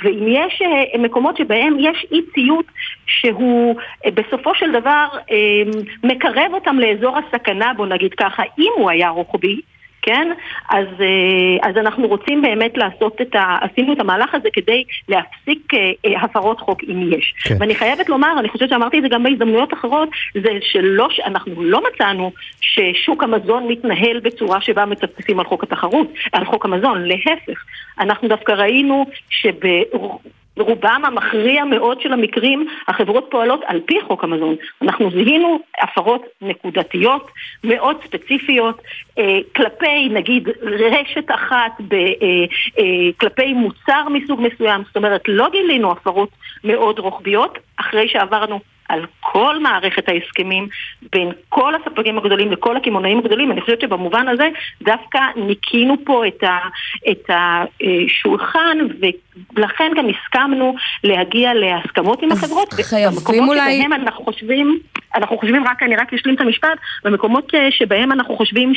ואם יש אה, מקומות שבהם יש אי ציות שהוא אה, בסופו של דבר אה, מקרב אותם לאזור הסכנה, בוא נגיד ככה, אם הוא היה רוחבי, כן? אז, אה, אז אנחנו רוצים באמת לעשות את ה... עשינו את המהלך הזה כדי להפסיק אה, אה, הפרות חוק אם יש. כן. ואני חייבת לומר, אני חושבת שאמרתי את זה גם בהזדמנויות אחרות, זה שלא, אנחנו לא מצאנו ששוק המזון מתנהל בצורה שבה מצפצפים על חוק התחרות, על חוק המזון, להפך. אנחנו דווקא ראינו שב... רובם המכריע מאוד של המקרים, החברות פועלות על פי חוק המזון. אנחנו זיהינו הפרות נקודתיות, מאוד ספציפיות, אה, כלפי נגיד רשת אחת, ב, אה, אה, כלפי מוצר מסוג מסוים, זאת אומרת לא גילינו הפרות מאוד רוחביות, אחרי שעברנו על כל מערכת ההסכמים בין כל הספקים הגדולים לכל הקמעונאים הגדולים. אני חושבת שבמובן הזה דווקא ניקינו פה את, ה, את השולחן ולכן גם הסכמנו להגיע להסכמות עם החברות. חייבים אולי... שבהם אנחנו חושבים, אנחנו חושבים, רק אני רק אשלים את המשפט, במקומות שבהם אנחנו חושבים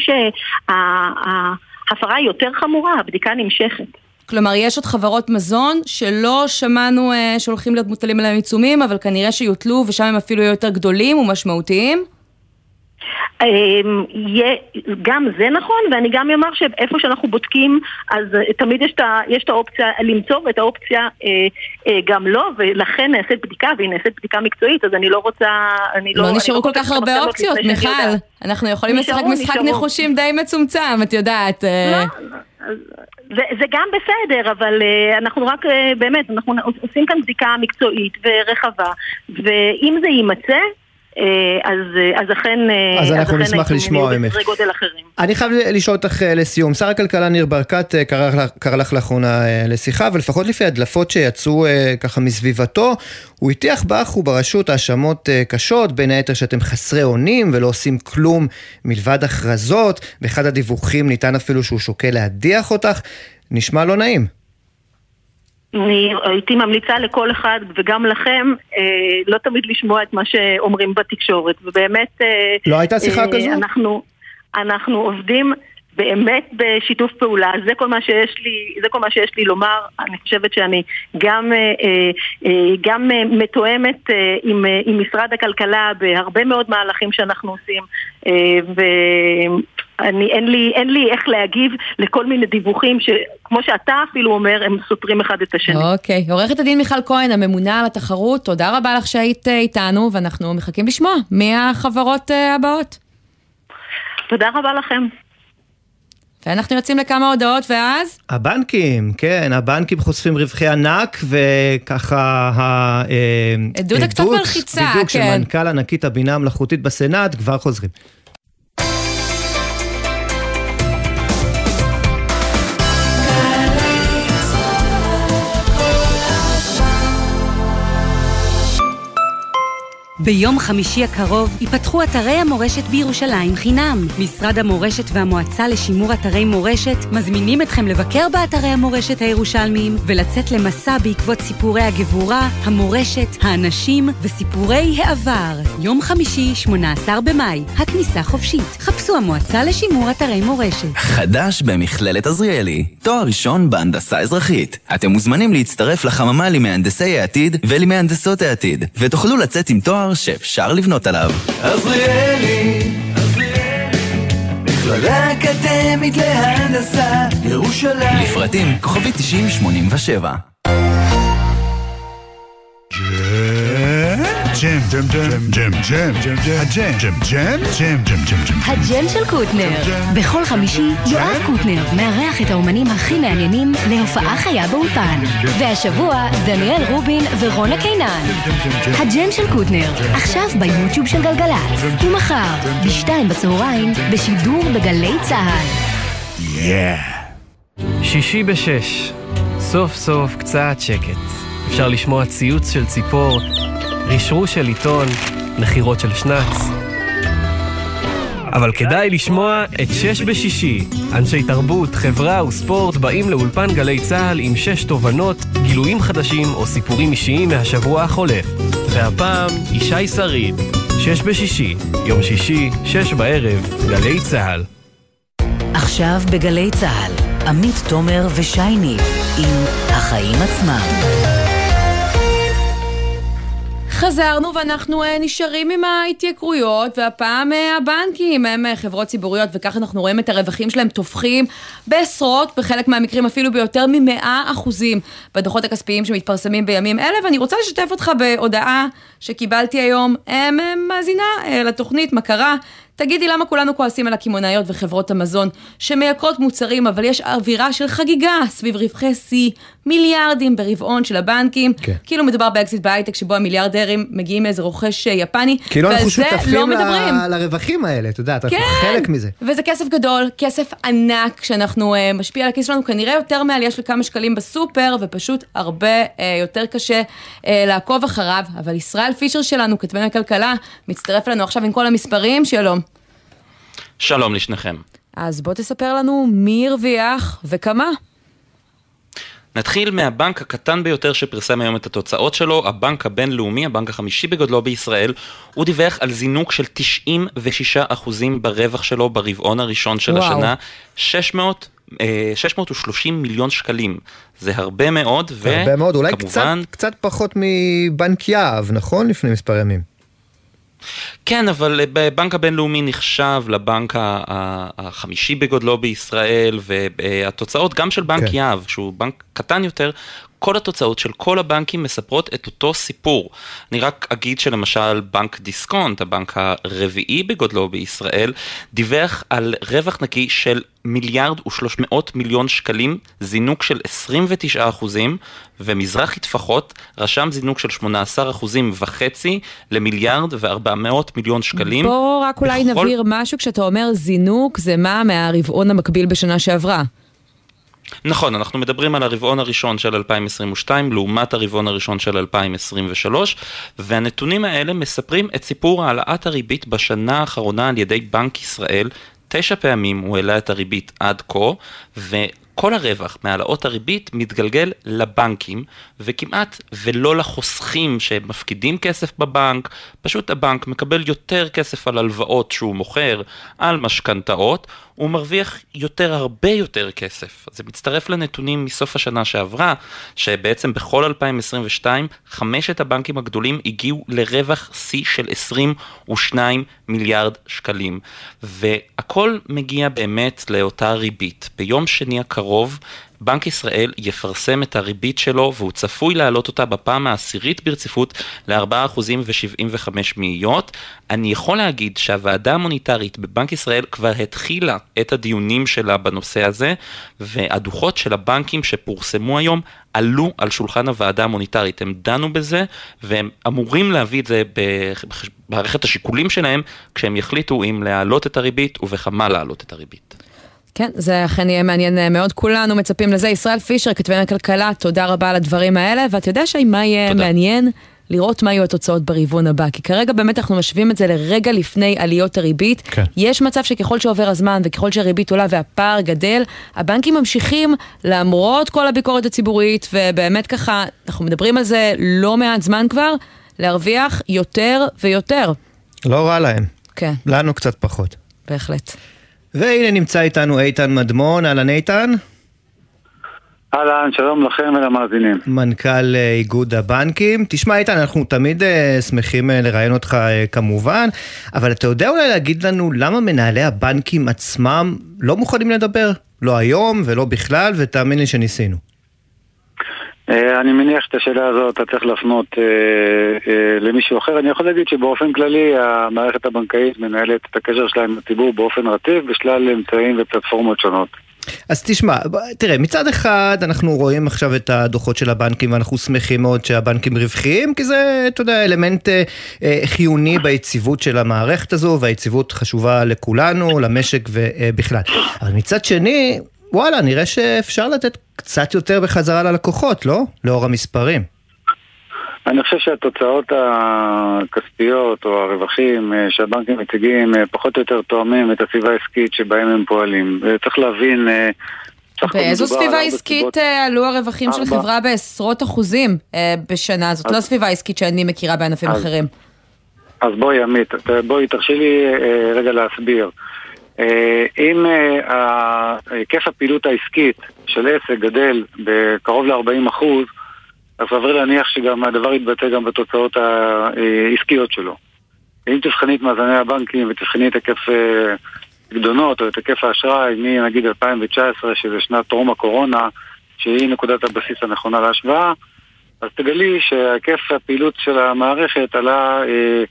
שההפרה היא יותר חמורה, הבדיקה נמשכת. כלומר, יש עוד חברות מזון שלא שמענו אה, שהולכים להיות מוטלים עליהם עיצומים, אבל כנראה שיוטלו ושם הם אפילו יהיו יותר גדולים ומשמעותיים? אמ, גם זה נכון, ואני גם אומר שאיפה שאנחנו בודקים, אז אה, תמיד יש את האופציה למצוא ואת האופציה אה, אה, גם לא, ולכן נעשית בדיקה, והיא נעשית בדיקה מקצועית, אז אני לא רוצה... לא, לא נשארו כל כך הרבה אופציות, מיכל. אנחנו יכולים לשחק משחק ניחושים די מצומצם, את יודעת. לא, זה, זה גם בסדר, אבל uh, אנחנו רק, uh, באמת, אנחנו עושים כאן בדיקה מקצועית ורחבה, ואם זה יימצא, אז, אז אכן, אז אנחנו נשמח לשמוע ממך. אני חייב לשאול אותך לסיום, שר הכלכלה ניר ברקת קרא, קרא לך לאחרונה לשיחה, ולפחות לפי הדלפות שיצאו ככה מסביבתו, הוא הטיח בך וברשות האשמות קשות, בין היתר שאתם חסרי אונים ולא עושים כלום מלבד הכרזות, באחד הדיווחים ניתן אפילו שהוא שוקל להדיח אותך, נשמע לא נעים. אני הייתי ממליצה לכל אחד וגם לכם אה, לא תמיד לשמוע את מה שאומרים בתקשורת. ובאמת אה, לא הייתה שיחה אה, כזו? אנחנו, אנחנו עובדים באמת בשיתוף פעולה, זה כל מה שיש לי, זה כל מה שיש לי לומר, אני חושבת שאני גם, אה, גם מתואמת עם, עם משרד הכלכלה בהרבה מאוד מהלכים שאנחנו עושים ואני, אין לי, אין לי איך להגיב לכל מיני דיווחים שכמו שאתה אפילו אומר, הם סותרים אחד את השני. אוקיי, עורכת הדין מיכל כהן, הממונה על התחרות, תודה רבה לך שהיית איתנו ואנחנו מחכים לשמוע מי החברות הבאות. תודה רבה לכם. ואנחנו יוצאים לכמה הודעות, ואז? הבנקים, כן, הבנקים חושפים רווחי ענק, וככה העדות קצת מלחיצה, כן. בדיוק, של מנכ"ל ענקית הבינה המלאכותית בסנאט, כבר חוזרים. ביום חמישי הקרוב ייפתחו אתרי המורשת בירושלים חינם. משרד המורשת והמועצה לשימור אתרי מורשת מזמינים אתכם לבקר באתרי המורשת הירושלמיים ולצאת למסע בעקבות סיפורי הגבורה, המורשת, האנשים וסיפורי העבר. יום חמישי, 18 במאי, הכניסה חופשית. חפשו המועצה לשימור אתרי מורשת. חדש במכללת עזריאלי, תואר ראשון בהנדסה אזרחית. אתם מוזמנים להצטרף לחממה למהנדסי העתיד ולמהנדסות העתיד, ותוכלו לצאת עם תואר שאפשר לבנות עליו. עזריאלי, מכללה אקדמית להנדסה, ירושלים. לפרטים, כוכבי 9087. ג'ם, ג'ם, ג'ם, ג'ם, ג'ם, ג'ם, הג'ם, ג'ם, ג'ם, ג'ם, ג'ם, ג'ם, ג'ם. הג'ם של קוטנר. בכל חמישי יואב קוטנר מארח את האומנים הכי מעניינים להופעה חיה באולפן. והשבוע דניאל רובין ורונה קינן. הג'ם של קוטנר, עכשיו ביוטיוב של גלגלצ. ומחר, בשתיים בצהריים, בשידור בגלי צה"ל. שישי בשש, סוף סוף קצת שקט. אפשר לשמוע ציוץ של ציפור, רשרוש של עיתון, נחירות של שנץ. אבל כדאי לשמוע את שש בשישי. אנשי תרבות, חברה וספורט באים לאולפן גלי צה"ל עם שש תובנות, גילויים חדשים או סיפורים אישיים מהשבוע החולף. והפעם, ישי שריד. שש בשישי, יום שישי, שש בערב, גלי צה"ל. עכשיו בגלי צה"ל, עמית תומר ושייני עם החיים עצמם. חזרנו ואנחנו uh, נשארים עם ההתייקרויות, והפעם uh, הבנקים הם uh, חברות ציבוריות, וכך אנחנו רואים את הרווחים שלהם תופחים בעשרות, בחלק מהמקרים אפילו ביותר ממאה אחוזים בדוחות הכספיים שמתפרסמים בימים אלה, ואני רוצה לשתף אותך בהודעה שקיבלתי היום, מאזינה לתוכנית, מה קרה? תגידי למה כולנו כועסים על הקמעונאיות וחברות המזון שמייקרות מוצרים, אבל יש אווירה של חגיגה סביב רווחי שיא, מיליארדים ברבעון של הבנקים. כן. כאילו מדובר באקזיט בהייטק שבו המיליארדרים מגיעים מאיזה רוכש אה, יפני, כאילו אנחנו ועל זה שותפים לא ל- מדברים. לרווחים האלה, את יודעת, אנחנו כן, חלק מזה. וזה כסף גדול, כסף ענק, שאנחנו אה, משפיע על הכיס שלנו, כנראה יותר מעלייה של כמה שקלים בסופר, ופשוט הרבה אה, יותר קשה uh, לעקוב אחריו. אבל ישראל פישר שלנו, כתבנו הכלכלה, מצטרף אלינו עכשיו עם כל המספרים, שלום. שלום לשניכם. אז בוא תספר לנו מי הרוויח וכמה. נתחיל מהבנק הקטן ביותר שפרסם היום את התוצאות שלו, הבנק הבינלאומי, הבנק החמישי בגודלו בישראל, הוא דיווח על זינוק של 96% ברווח שלו ברבעון הראשון של וואו. השנה, 600, אה, 630 מיליון שקלים. זה הרבה מאוד, הרבה מאוד, אולי וכמובן... קצת, קצת פחות מבנק יהב, נכון? לפני מספר ימים. כן, אבל בבנק הבינלאומי נחשב לבנק החמישי בגודלו בישראל, והתוצאות גם של בנק כן. יהב, שהוא בנק קטן יותר, כל התוצאות של כל הבנקים מספרות את אותו סיפור. אני רק אגיד שלמשל בנק דיסקונט, הבנק הרביעי בגודלו בישראל, דיווח על רווח נקי של מיליארד ושלוש מאות מיליון שקלים, זינוק של 29 אחוזים, ומזרחי טפחות רשם זינוק של 18 אחוזים וחצי למיליארד וארבע מאות מיליון שקלים. בוא רק אולי בכל- נבהיר משהו, כשאתה אומר זינוק, זה מה מהרבעון המקביל בשנה שעברה. נכון, אנחנו מדברים על הרבעון הראשון של 2022 לעומת הרבעון הראשון של 2023, והנתונים האלה מספרים את סיפור העלאת הריבית בשנה האחרונה על ידי בנק ישראל. תשע פעמים הוא העלה את הריבית עד כה, וכל הרווח מהעלאות הריבית מתגלגל לבנקים, וכמעט ולא לחוסכים שמפקידים כסף בבנק, פשוט הבנק מקבל יותר כסף על הלוואות שהוא מוכר, על משכנתאות, הוא מרוויח יותר, הרבה יותר כסף. זה מצטרף לנתונים מסוף השנה שעברה, שבעצם בכל 2022, חמשת הבנקים הגדולים הגיעו לרווח שיא של 22 מיליארד שקלים. והכל מגיע באמת לאותה ריבית. ביום שני הקרוב, בנק ישראל יפרסם את הריבית שלו והוא צפוי להעלות אותה בפעם העשירית ברציפות ל-4% ו-75 מאיות. אני יכול להגיד שהוועדה המוניטרית בבנק ישראל כבר התחילה את הדיונים שלה בנושא הזה והדוחות של הבנקים שפורסמו היום עלו על שולחן הוועדה המוניטרית, הם דנו בזה והם אמורים להביא את זה במערכת השיקולים שלהם כשהם יחליטו אם להעלות את הריבית ובכמה להעלות את הריבית. כן, זה אכן יהיה מעניין אה, מאוד, כולנו מצפים לזה. ישראל פישר, כתבי הכלכלה, תודה רבה על הדברים האלה, ואתה יודע שמה יהיה תודה. מעניין? לראות מה יהיו התוצאות ברבעון הבא, כי כרגע באמת אנחנו משווים את זה לרגע לפני עליות הריבית. כן. יש מצב שככל שעובר הזמן וככל שהריבית עולה והפער גדל, הבנקים ממשיכים למרות כל הביקורת הציבורית, ובאמת ככה, אנחנו מדברים על זה לא מעט זמן כבר, להרוויח יותר ויותר. לא רע להם. כן, לנו קצת פחות. בהחלט. והנה נמצא איתנו איתן מדמון, אהלן איתן. אהלן, שלום לכם ולמאזינים. מנכ"ל אה, איגוד הבנקים. תשמע איתן, אנחנו תמיד אה, שמחים אה, לראיין אותך אה, כמובן, אבל אתה יודע אולי להגיד לנו למה מנהלי הבנקים עצמם לא מוכנים לדבר? לא היום ולא בכלל, ותאמין לי שניסינו. אה, אני מניח שאת השאלה הזאת אתה צריך להפנות אה, אה, למישהו אחר. אני יכול להגיד שבאופן כללי המערכת הבנקאית מנהלת את הקשר שלה עם הציבור באופן רטיב בשלל אמצעים ופלטפורמות שונות. אז תשמע, תראה, מצד אחד אנחנו רואים עכשיו את הדוחות של הבנקים ואנחנו שמחים מאוד שהבנקים רווחיים, כי זה, אתה יודע, אלמנט אה, אה, חיוני ביציבות של המערכת הזו, והיציבות חשובה לכולנו, למשק ובכלל. אבל מצד שני, וואלה, נראה שאפשר לתת קצת יותר בחזרה ללקוחות, לא? לאור המספרים. אני חושב שהתוצאות הכספיות או הרווחים אה, שהבנקים מציגים אה, פחות או יותר תואמים את הסביבה העסקית שבהם הם פועלים. אה, צריך להבין... באיזו על סביבה עסקית עלו הרווחים של. חברה בעשרות אחוזים בשנה? זאת לא סביבה עסקית שאני מכירה בענפים אז- אחרים. אז בואי עמית, בואי תרשי לי רגע להסביר. אה, אם אה, היקף הפעילות העסקית של עסק גדל בקרוב ל-40 אחוז, אז סביר להניח שגם הדבר יתבטא גם בתוצאות העסקיות שלו. אם תבחני את מאזני הבנקים ותבחני את היקף אה, פקדונות או את היקף האשראי מנגיד 2019, שזה שנת טרום הקורונה, שהיא נקודת הבסיס הנכונה להשוואה, אז תגלי שהיקף הפעילות של המערכת עלה אה,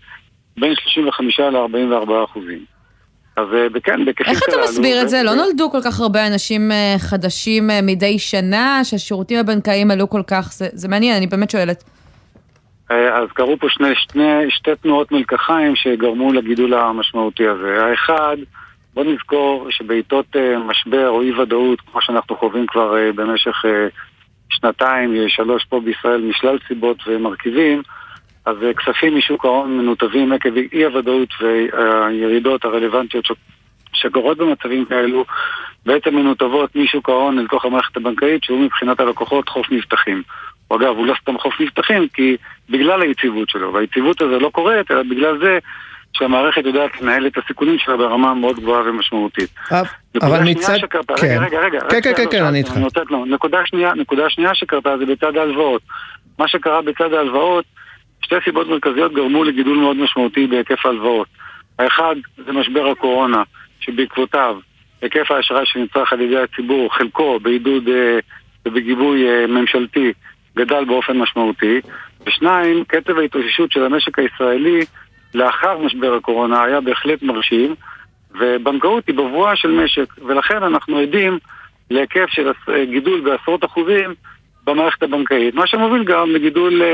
בין 35 ל-44 אחוזים. אז אה, כן, בהיקפים איך אתה מסביר את זה? לא נולדו כל כך הרבה אנשים אה, חדשים אה, מדי שנה, שהשירותים הבנקאיים עלו כל כך, זה, זה מעניין, אני באמת שואלת. אז קרו פה שני, שני, שתי תנועות מלקחיים שגרמו לגידול המשמעותי הזה. האחד, בוא נזכור שבעיתות משבר או אי ודאות, כמו שאנחנו חווים כבר במשך שנתיים, שלוש פה בישראל, משלל סיבות ומרכיבים, אז כספים משוק ההון מנותבים עקב אי הוודאות והירידות הרלוונטיות שקורות במצבים כאלו, בעצם מנותבות משוק ההון אל תוך המערכת הבנקאית, שהוא מבחינת הלקוחות חוף מבטחים. אגב, הוא לא סתם חוף מבטחים, כי בגלל היציבות שלו, והיציבות הזו לא קורית, אלא בגלל זה שהמערכת יודעת לנהל את הסיכונים שלה ברמה מאוד גבוהה ומשמעותית. אבל מצד... כן. רגע, רגע, כן, כן, כן, כן, אני איתך. נקודה שנייה שקרתה זה בצד ההלוואות. מה שקרה בצד ההלוואות, שתי סיבות מרכזיות גרמו לגידול מאוד משמעותי בהיקף ההלוואות. האחד זה משבר הקורונה, שבעקבותיו היקף האשראי שנצרך על ידי הציבור, חלקו בעידוד אה, ובגיבוי אה, ממשלתי, גדל באופן משמעותי, ושניים, קצב ההתאוששות של המשק הישראלי לאחר משבר הקורונה היה בהחלט מרשים, ובנקאות היא בבואה של משק, ולכן אנחנו עדים להיקף של גידול בעשרות אחוזים במערכת הבנקאית, מה שמוביל גם לגידול, אה,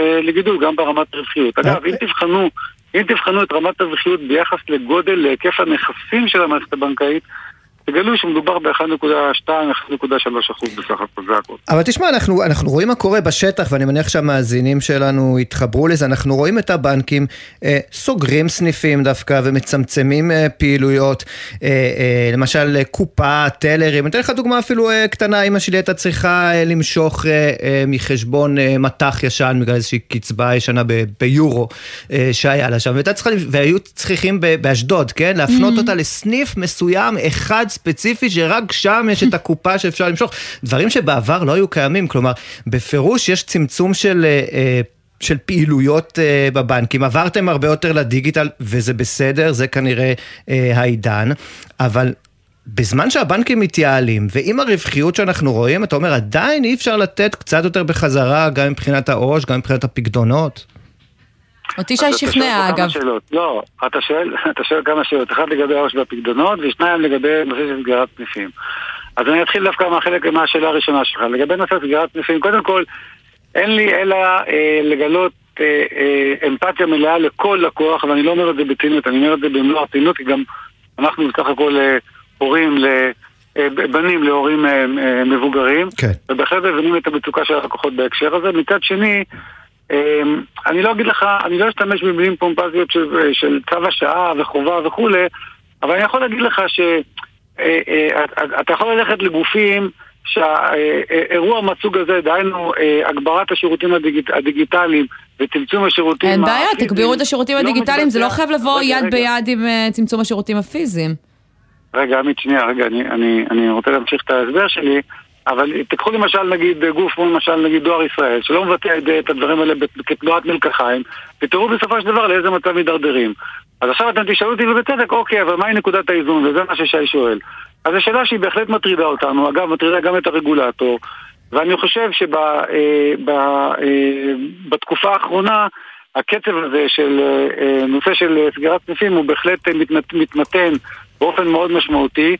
אה, לגידול גם ברמת רווחיות. אגב, אם תבחנו, אם תבחנו את רמת הרווחיות ביחס לגודל, להיקף הנכסים של המערכת הבנקאית, תגלו שמדובר ב-1.2-1.3 אחוז בסך הכל, זה הכל. אבל תשמע, אנחנו, אנחנו רואים מה קורה בשטח, ואני מניח שהמאזינים שלנו יתחברו לזה, אנחנו רואים את הבנקים אה, סוגרים סניפים דווקא ומצמצמים אה, פעילויות, אה, אה, למשל אה, קופה, טלרים, אני אתן לך דוגמה אפילו אה, קטנה, אמא שלי הייתה צריכה אה, למשוך אה, אה, מחשבון אה, מטח ישן בגלל איזושהי קצבה ישנה ב, ביורו אה, שהיה לה שם, צריכה, והיו צריכים באשדוד, כן, להפנות mm-hmm. אותה לסניף מסוים, אחד ספציפי שרק שם יש את הקופה שאפשר למשוך. דברים שבעבר לא היו קיימים, כלומר, בפירוש יש צמצום של... אה, אה, של פעילויות uh, בבנקים, עברתם הרבה יותר לדיגיטל וזה בסדר, זה כנראה uh, העידן, אבל בזמן שהבנקים מתייעלים, ועם הרווחיות שאנחנו רואים, אתה אומר עדיין אי אפשר לתת קצת יותר בחזרה, גם מבחינת העו"ש, גם מבחינת הפקדונות? אותי שי שכנע אגב. לא, אתה שואל, אתה שואל כמה שאלות, אחד לגבי העו"ש והפקדונות, ושניים לגבי נושא של סגירת סניפים. אז אני אתחיל דווקא מהחלק, מהשאלה הראשונה שלך. לגבי נושא סגירת סניפים, קודם כל, אין לי אלא אה, לגלות אה, אה, אמפתיה מלאה לכל לקוח, ואני לא אומר את זה בציניות, אני אומר את זה במלוא הרצינות, כי גם אנחנו בסך הכל אה, הורים ל... אה, בנים להורים אה, אה, מבוגרים, כן. ובהחלט מבינים את המצוקה של הלקוחות בהקשר הזה. מצד שני, אני לא אגיד לך, אני לא אשתמש במילים פומפזיות של, של צו השעה וחובה וכולי, אבל אני יכול להגיד לך שאתה אה, אה, יכול ללכת לגופים שהאירוע מהסוג הזה, דהיינו אה, הגברת השירותים הדיגיט, הדיגיטליים וצמצום השירותים אין בעיה, תגבירו את השירותים לא הדיגיטליים, זה לא חייב לבוא רגע, יד רגע. ביד עם צמצום השירותים הפיזיים. רגע, עמית, שנייה, רגע, אני, אני, אני רוצה להמשיך את ההסבר שלי. אבל תקחו למשל נגיד גוף כמו למשל נגיד דואר ישראל, שלא מבטא את הדברים האלה כתנועת מלקחיים, ותראו בסופו של דבר לאיזה מצב מידרדרים. אז עכשיו אתם תשאלו אותי ובצדק, אוקיי, אבל מהי נקודת האיזון? וזה מה ששי שואל. אז זו שאלה שהיא בהחלט מטרידה אותנו, אגב, מטרידה גם את הרגולטור, ואני חושב שבתקופה אה, אה, האחרונה הקצב הזה של אה, נושא של סגירת סניפים הוא בהחלט מתמתן באופן מאוד משמעותי.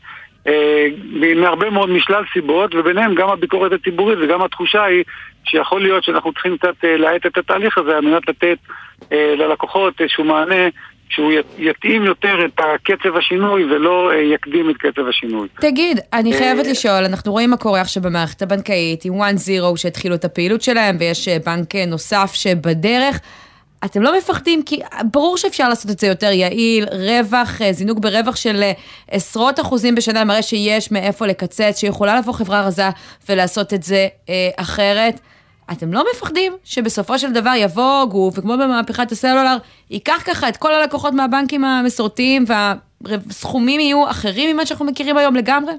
אה, מהרבה מאוד משלל סיבות, וביניהם גם הביקורת הציבורית וגם התחושה היא שיכול להיות שאנחנו צריכים קצת אה, להאט את התהליך הזה על מנת לתת אה, ללקוחות איזשהו מענה שהוא יתאים יותר את קצב השינוי ולא יקדים את קצב השינוי. תגיד, אני חייבת לשאול, אנחנו רואים מה קורה עכשיו במערכת הבנקאית עם 1-0 שהתחילו את הפעילות שלהם ויש בנק נוסף שבדרך. אתם לא מפחדים, כי ברור שאפשר לעשות את זה יותר יעיל, רווח, אה, זינוק ברווח של אה, עשרות אחוזים בשנה, מראה שיש מאיפה לקצץ, שיכולה לבוא חברה רזה ולעשות את זה אה, אחרת. אתם לא מפחדים שבסופו של דבר יבוא גוף, וכמו במהפכת הסלולר, ייקח ככה את כל הלקוחות מהבנקים המסורתיים, והסכומים יהיו אחרים ממה שאנחנו מכירים היום לגמרי?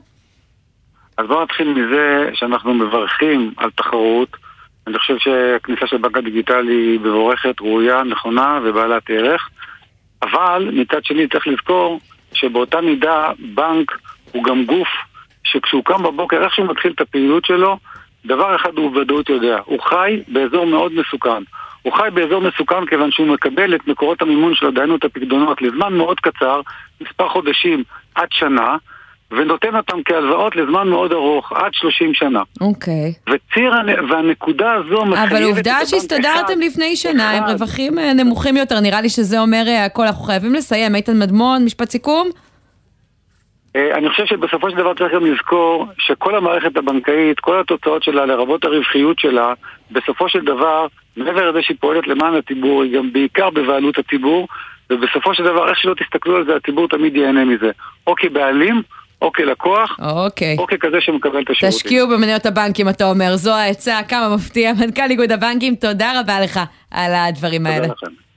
אז בואו נתחיל מזה שאנחנו מברכים על תחרות. אני חושב שהכניסה של בנק הדיגיטלי היא מבורכת, ראויה, נכונה ובעלת ערך. אבל מצד שני צריך לזכור שבאותה מידה בנק הוא גם גוף שכשהוא קם בבוקר, איך שהוא מתחיל את הפעילות שלו, דבר אחד הוא בוודאות יודע, הוא חי באזור מאוד מסוכן. הוא חי באזור מסוכן כיוון שהוא מקבל את מקורות המימון שלו, דהיינו את הפקדונות, לזמן מאוד קצר, מספר חודשים עד שנה, ונותן אותם כהלוואות לזמן מאוד ארוך, עד 30 שנה. אוקיי. וציר, הנ- והנקודה הזו מחייבת... אבל עובדה שהסתדרתם לפני שנה עם אחד. רווחים אה, נמוכים יותר, נראה לי שזה אומר אה, הכל. אנחנו חייבים לסיים. איתן מדמון, משפט סיכום? אה, אני חושב שבסופו של דבר צריך גם לזכור שכל המערכת הבנקאית, כל התוצאות שלה, לרבות הרווחיות שלה, בסופו של דבר, מעבר לזה שהיא פועלת למען הציבור, היא גם בעיקר בבעלות הציבור, ובסופו של דבר, איך שלא תסתכלו על זה, הציבור תמיד ייהנה מזה. או כבעלים, או כלקוח, אוקיי. או ככזה שמקבל את השירותים. תשקיעו במניות הבנקים, אתה אומר. זו העצה, כמה מפתיע. מנכ"ל איגוד הבנקים, תודה רבה לך על הדברים האלה. תודה לכם.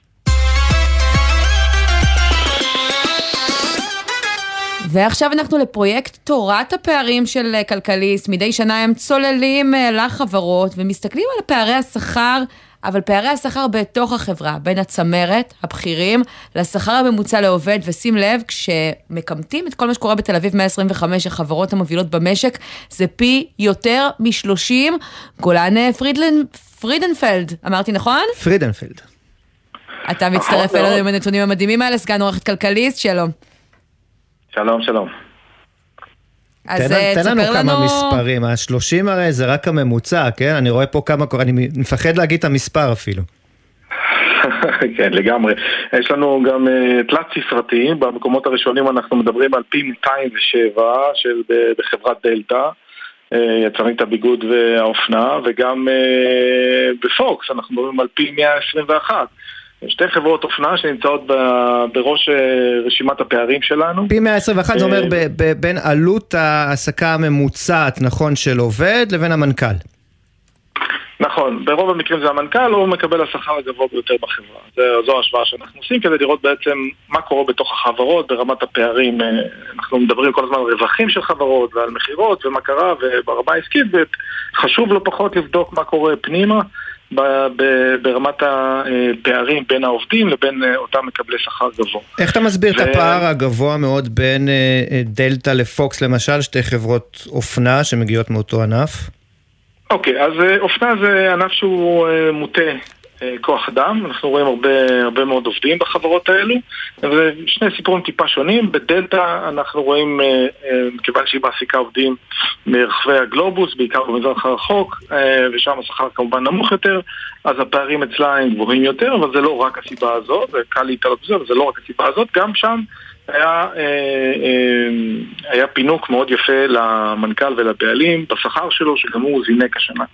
ועכשיו אנחנו לפרויקט תורת הפערים של אה, כלכליסט. מדי שנה הם צוללים אה, לחברות ומסתכלים על פערי השכר, אבל פערי השכר בתוך החברה, בין הצמרת, הבכירים, לשכר הממוצע לעובד, ושים לב, כשמקמטים את כל מה שקורה בתל אביב 125, החברות המובילות במשק, זה פי יותר מ-30. גולן אה, פרידלן, פרידנפלד, אמרתי נכון? פרידנפלד. אתה מצטרף אלינו עם הנתונים המדהימים האלה, סגן עורכת כלכליסט, שלום. שלום, שלום. אז תן, אה, תן לנו תספר כמה לנו... מספרים, ה-30 הרי זה רק הממוצע, כן? אני רואה פה כמה, אני מפחד להגיד את המספר אפילו. כן, לגמרי. יש לנו גם uh, תלת ספרתי, במקומות הראשונים אנחנו מדברים על פי 207 של, בחברת דלתא, uh, יצרנית הביגוד והאופנה, וגם uh, בפוקס אנחנו מדברים על פי 121. שתי חברות אופנה שנמצאות בראש uh, רשימת הפערים שלנו. פי 121 זה אומר אה, בין עלות ההעסקה הממוצעת, נכון, של עובד לבין המנכ"ל. נכון, ברוב המקרים זה המנכ"ל, הוא מקבל השכר הגבוה ביותר בחברה. זה, זו ההשוואה שאנחנו עושים כדי לראות בעצם מה קורה בתוך החברות ברמת הפערים. אה, אנחנו מדברים כל הזמן על רווחים של חברות ועל מכירות ומה קרה וברמה העסקית, וחשוב לא פחות לבדוק מה קורה פנימה ברמת הפערים בין העובדים לבין אה, אותם מקבלי שכר גבוה. איך אתה מסביר את ו- הפער הגבוה מאוד בין אה, אה, דלתא לפוקס למשל, שתי חברות אופנה שמגיעות מאותו ענף? אוקיי, אז אה, אופנה זה ענף שהוא מוטה כוח אדם, אנחנו רואים הרבה, הרבה מאוד עובדים בחברות האלו, ושני סיפורים טיפה שונים, בדלתא אנחנו רואים, אה, אה, מכיוון שהיא מעסיקה עובדים מרחבי הגלובוס, בעיקר במזרח הרחוק, אה, ושם השכר כמובן נמוך יותר, אז הפערים אצלה הם גבוהים יותר, אבל זה לא רק הסיבה הזאת, זה קל להתעלות בזה, אבל זה לא רק הסיבה הזאת, גם שם היה, אה, אה, היה פינוק מאוד יפה למנכ"ל ולבעלים בשכר שלו, שגם הוא זינק השנה.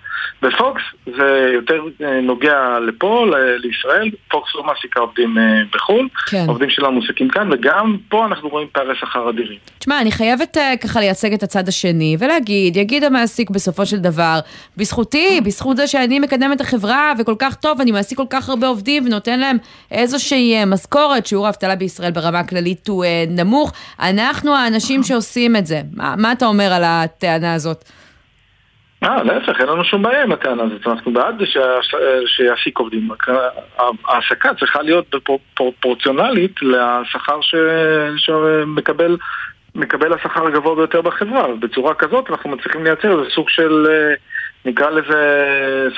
בפוקס זה יותר אה, נוגע לפה, לישראל, פוקס לא מעסיקה עובדים בחו"ל, כן. עובדים שלנו מועסקים כאן, וגם פה אנחנו רואים פערי שכר אדירים. תשמע, אני חייבת ככה לייצג את הצד השני ולהגיד, יגיד המעסיק בסופו של דבר, בזכותי, בזכות זה שאני מקדם את החברה וכל כך טוב, אני מעסיק כל כך הרבה עובדים ונותן להם איזושהי משכורת, שיעור האבטלה בישראל ברמה הכללית הוא uh, נמוך, אנחנו האנשים שעושים את זה. מה, מה אתה אומר על הטענה הזאת? אה, להפך, אין לנו שום בעיה עם הטענה הזאת, אנחנו בעד שה- שיעסיק עובדים. ההעסקה צריכה להיות פרופורציונלית לשכר שמקבל מקבל השכר הגבוה ביותר בחברה. בצורה כזאת אנחנו מצליחים לייצר איזה סוג של, אה, נקרא לזה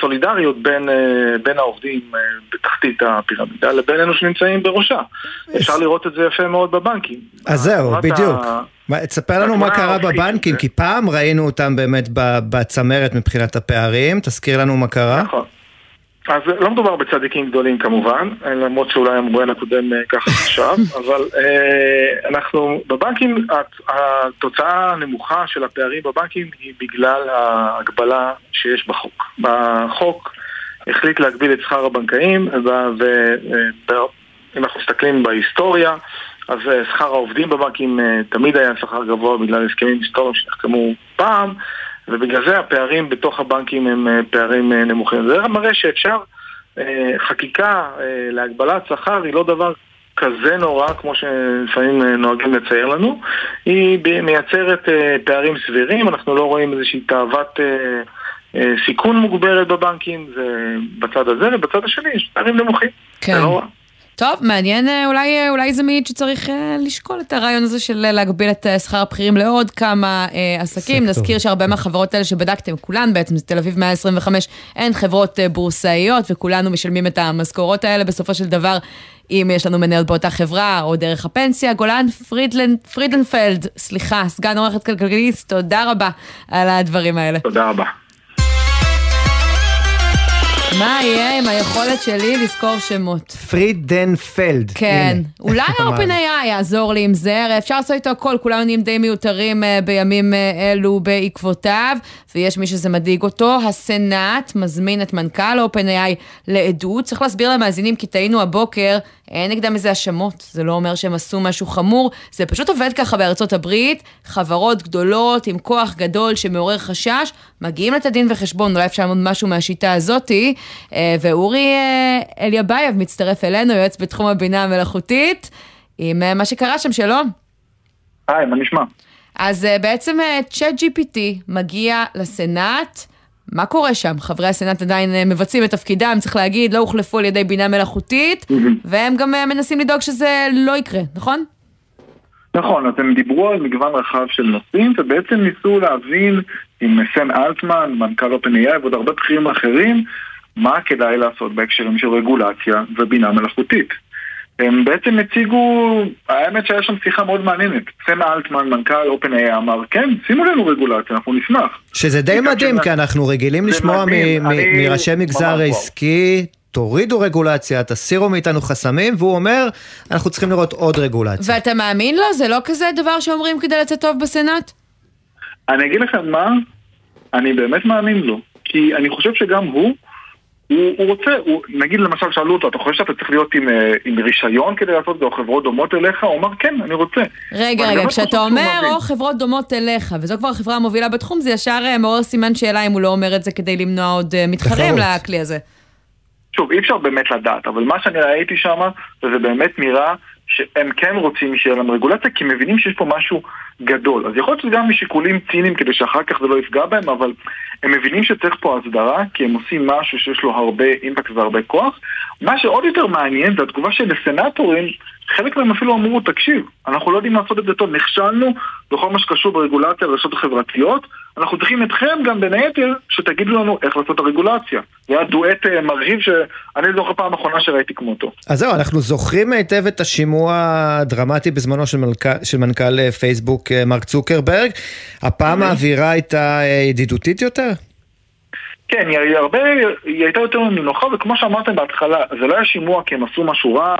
סולידריות בין, אה, בין העובדים אה, בתחתית הפירמידה לבין אלו שנמצאים בראשה. אפשר לראות את זה יפה מאוד בבנקים. אז זהו, התמונת בדיוק. ה- מה- תספר לנו מה קרה בבנקים, כי פעם ראינו אותם באמת בצמרת מבחינת הפערים, תזכיר לנו מה קרה. נכון. אז לא מדובר בצדיקים גדולים כמובן, למרות שאולי המרואיין הקודם אה, ככה חשב, אבל אה, אנחנו, בבנקים, הת- התוצאה הנמוכה של הפערים בבנקים היא בגלל ההגבלה שיש בחוק. בחוק החליט להגביל את שכר הבנקאים, ואם אנחנו מסתכלים בהיסטוריה, אז אה, שכר העובדים בבנקים אה, תמיד היה שכר גבוה בגלל הסכמים היסטוריים שנחתמו פעם, ובגלל זה הפערים בתוך הבנקים הם אה, פערים אה, נמוכים. זה מראה שאפשר, אה, חקיקה להגבלת שכר היא לא דבר כזה נורא כמו שלפעמים נוהגים לצייר לנו, היא מייצרת פערים סבירים, אנחנו לא רואים איזושהי תאוות סיכון מוגברת בבנקים, זה בצד הזה, ובצד השני יש פערים נמוכים. כן. זה לא רע. טוב, מעניין, אה, אולי, אה, אולי זה מעיד שצריך אה, לשקול את הרעיון הזה של להגביל את שכר הבכירים לעוד כמה אה, עסקים. סקטור. נזכיר שהרבה מהחברות האלה שבדקתם, כולן בעצם, זה תל אביב 125, הן חברות בורסאיות, וכולנו משלמים את המשכורות האלה בסופו של דבר. אם יש לנו מנהל באותה חברה, או דרך הפנסיה. גולן פרידלנד, פרידנפלד, סליחה, סגן עורכת כלכליסט, תודה רבה על הדברים האלה. תודה רבה. מה יהיה עם היכולת שלי לזכור שמות? פרידנפלד. כן. אולי OpenAI יעזור לי עם זה, הרי אפשר לעשות איתו הכל, כולנו נהיים די מיותרים אה, בימים אה, אלו בעקבותיו, ויש מי שזה מדאיג אותו. הסנאט מזמין את מנכ"ל OpenAI לעדות. צריך להסביר למאזינים, כי טעינו הבוקר, אין נגדם איזה האשמות, זה לא אומר שהם עשו משהו חמור, זה פשוט עובד ככה בארצות הברית, חברות גדולות עם כוח גדול שמעורר חשש, מגישים את הדין וחשבון, אולי אפשר ללמוד משהו מהשיטה הזאתי, אה, ואורי אה, אליבייב מצטרף אלינו, יועץ בתחום הבינה המלאכותית, עם אה, מה שקרה שם, שלום. היי, מה נשמע? אז בעצם ChatGPT מגיע לסנאט, מה קורה שם? חברי הסנאט עדיין אה, מבצעים את תפקידם, צריך להגיד, לא הוחלפו על ידי בינה מלאכותית, והם גם אה, מנסים לדאוג שזה לא יקרה, נכון? נכון, אז הם דיברו על מגוון רחב של נושאים, ובעצם ניסו להבין עם סן אלטמן, מנכ"ל OpenAI ועוד הרבה בכירים אחרים, מה כדאי לעשות בהקשרים של רגולציה ובינה מלאכותית. הם בעצם הציגו, האמת שהיה שם שיחה מאוד מעניינת. סם אלטמן, מנכ"ל OpenAI, אמר, כן, שימו לנו רגולציה, אנחנו נשמח. שזה די מדהים, כי אנחנו רגילים לשמוע מראשי מגזר עסקי, תורידו רגולציה, תסירו מאיתנו חסמים, והוא אומר, אנחנו צריכים לראות עוד רגולציה. ואתה מאמין לו? זה לא כזה דבר שאומרים כדי לצאת טוב בסנאט? אני אגיד לכם מה, אני באמת מאמין לו. כי אני חושב שגם הוא... הוא, הוא רוצה, הוא, נגיד למשל שאלו אותו, אתה חושב שאתה צריך להיות עם, אה, עם רישיון כדי לעשות את זה, או חברות דומות אליך? הוא אמר, כן, אני רוצה. רגע, רגע, כשאתה אומר, או חברות דומות אליך, וזו כבר החברה המובילה בתחום, זה ישר אה, מעורר סימן שאלה אם הוא לא אומר את זה כדי למנוע עוד אה, מתחרים לכלי הזה. שוב, אי אפשר באמת לדעת, אבל מה שאני ראיתי שם, זה באמת נראה שהם כן רוצים שיהיה להם רגולציה, כי הם מבינים שיש פה משהו גדול. אז יכול להיות שזה גם משיקולים ציניים כדי שאחר כך זה לא יפגע בהם, אבל הם מבינים שצריך פה הסדרה, כי הם עושים משהו שיש לו הרבה אימפקט והרבה כוח. מה שעוד יותר מעניין זה התגובה של הסנטורים, חלק מהם אפילו אמרו, תקשיב, אנחנו לא יודעים לעשות את זה טוב, נכשלנו בכל מה שקשור ברגולציה לרשתות החברתיות, אנחנו צריכים אתכם גם בין היתר שתגידו לנו איך לעשות את הרגולציה. זה היה דואט אה, מרהיב שאני לא זוכר פעם אחרונה שראיתי כמותו. אז זהו, אנחנו זוכרים היטב את השימוע הדרמטי בזמנו של, מלכ... של מנכ"ל אה, פייסבוק אה, מרק צוקרברג. הפעם האווירה הייתה ידידותית יותר? כן, היא, הרבה, היא הייתה יותר נינוחה, וכמו שאמרתם בהתחלה, זה לא היה שימוע כי הם עשו משהו רע,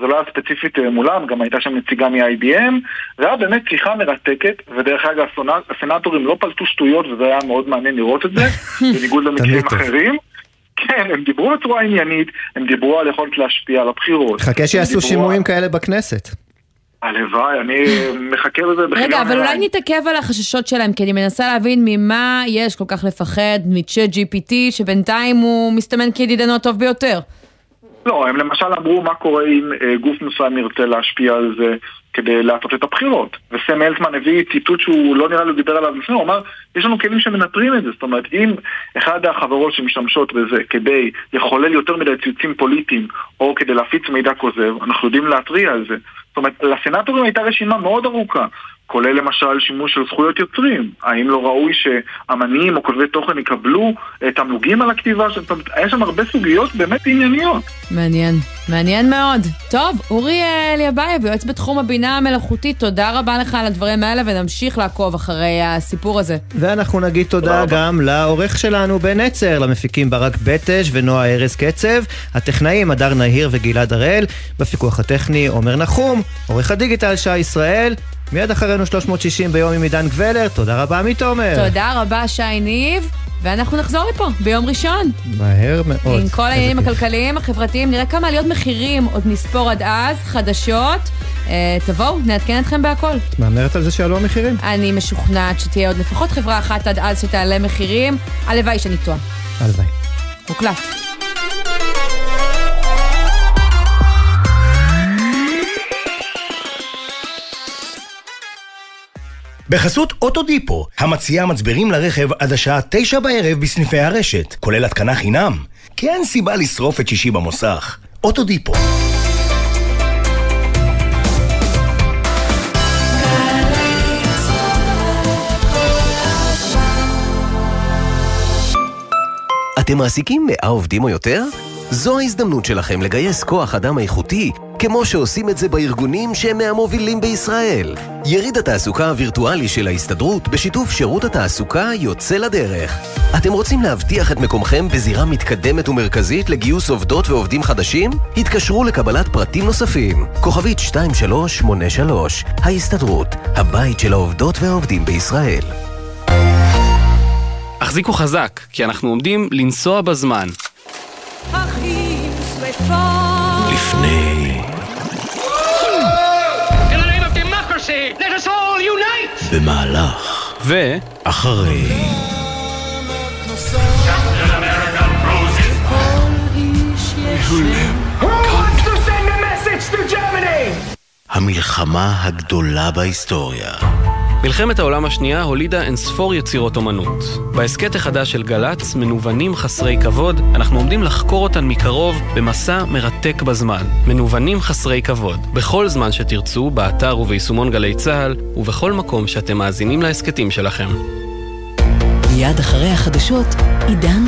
זה לא היה ספציפית אה, מולם, גם הייתה שם נציגה מ-IBM, זה היה באמת שיחה מרתקת, ודרך אגב הסנטורים לא פלטו שטויות וזה היה מאוד מעניין לראות את זה, בניגוד למקרים אחרים. כן, הם דיברו בצורה עניינית, הם דיברו על יכולת להשפיע על הבחירות. חכה שיעשו שימועים כאלה בכנסת. הלוואי, אני מחכה לזה בחינם. רגע, אבל אולי נתעכב על החששות שלהם, כי אני מנסה להבין ממה יש כל כך לפחד מצ'אט GPT, שבינתיים הוא מסתמן כידידנו הטוב ביותר. לא, הם למשל אמרו מה קורה אם אה, גוף מסוים ירצה להשפיע על זה כדי להטות את הבחירות. וסם אלטמן הביא ציטוט שהוא לא נראה לי דיבר עליו לפני, הוא אמר, יש לנו כלים שמנטרים את זה. זאת אומרת, אם אחת החברות שמשתמשות בזה כדי לחולל יותר מדי ציוצים פוליטיים, או כדי להפיץ מידע כוזב, אנחנו יודעים להתריע על זה. זאת אומרת, לסנטורים הייתה רשימה מאוד ארוכה. כולל למשל שימוש של זכויות יוצרים. האם לא ראוי שאמנים או כותבי תוכן יקבלו תמלוגים על הכתיבה? אומרת, היה שם הרבה סוגיות באמת ענייניות. מעניין, מעניין מאוד. טוב, אורי אליבייב, יועץ בתחום הבינה המלאכותית, תודה רבה לך על הדברים האלה ונמשיך לעקוב אחרי הסיפור הזה. ואנחנו נגיד תודה גם לעורך שלנו בן עצר, למפיקים ברק בטש ונועה ארז קצב, הטכנאים הדר נהיר וגלעד הראל, בפיקוח הטכני עומר נחום, עורך הדיגיטל שי ישראל. מיד אחרינו 360 ביום עם עידן גבלר, תודה רבה עמית עומר. תודה רבה שי ניב. ואנחנו נחזור לפה ביום ראשון. מהר מאוד. עם כל העניינים הכלכליים, החברתיים, נראה כמה עליות מחירים עוד נספור עד אז, חדשות. אה, תבואו, נעדכן אתכם בהכל. את מהמרת על זה שעלו המחירים? אני משוכנעת שתהיה עוד לפחות חברה אחת עד אז שתעלה מחירים. הלוואי שאני טועה. הלוואי. מוקלט. בחסות אוטודיפו, המציעה מצברים לרכב עד השעה תשע בערב בסניפי הרשת, כולל התקנה חינם. כי אין סיבה לשרוף את שישי במוסך. אוטודיפו. אתם מעסיקים 100 עובדים או יותר? זו ההזדמנות שלכם לגייס כוח אדם איכותי כמו שעושים את זה בארגונים שהם מהמובילים בישראל. יריד התעסוקה הווירטואלי של ההסתדרות בשיתוף שירות התעסוקה יוצא לדרך. אתם רוצים להבטיח את מקומכם בזירה מתקדמת ומרכזית לגיוס עובדות ועובדים חדשים? התקשרו לקבלת פרטים נוספים. כוכבית 2383, ההסתדרות, הבית של העובדות והעובדים בישראל. החזיקו חזק, כי אנחנו עומדים לנסוע בזמן. אחים שרפות לפני... במהלך. ו... אחרי. Who wants to send a message to Germany? המלחמה הגדולה בהיסטוריה. מלחמת העולם השנייה הולידה אינספור יצירות אומנות. בהסכת החדש של גל"צ, מנוונים חסרי כבוד, אנחנו עומדים לחקור אותן מקרוב במסע מרתק בזמן. מנוונים חסרי כבוד. בכל זמן שתרצו, באתר וביישומון גלי צה"ל, ובכל מקום שאתם מאזינים להסכתים שלכם. מיד אחרי החדשות, עידן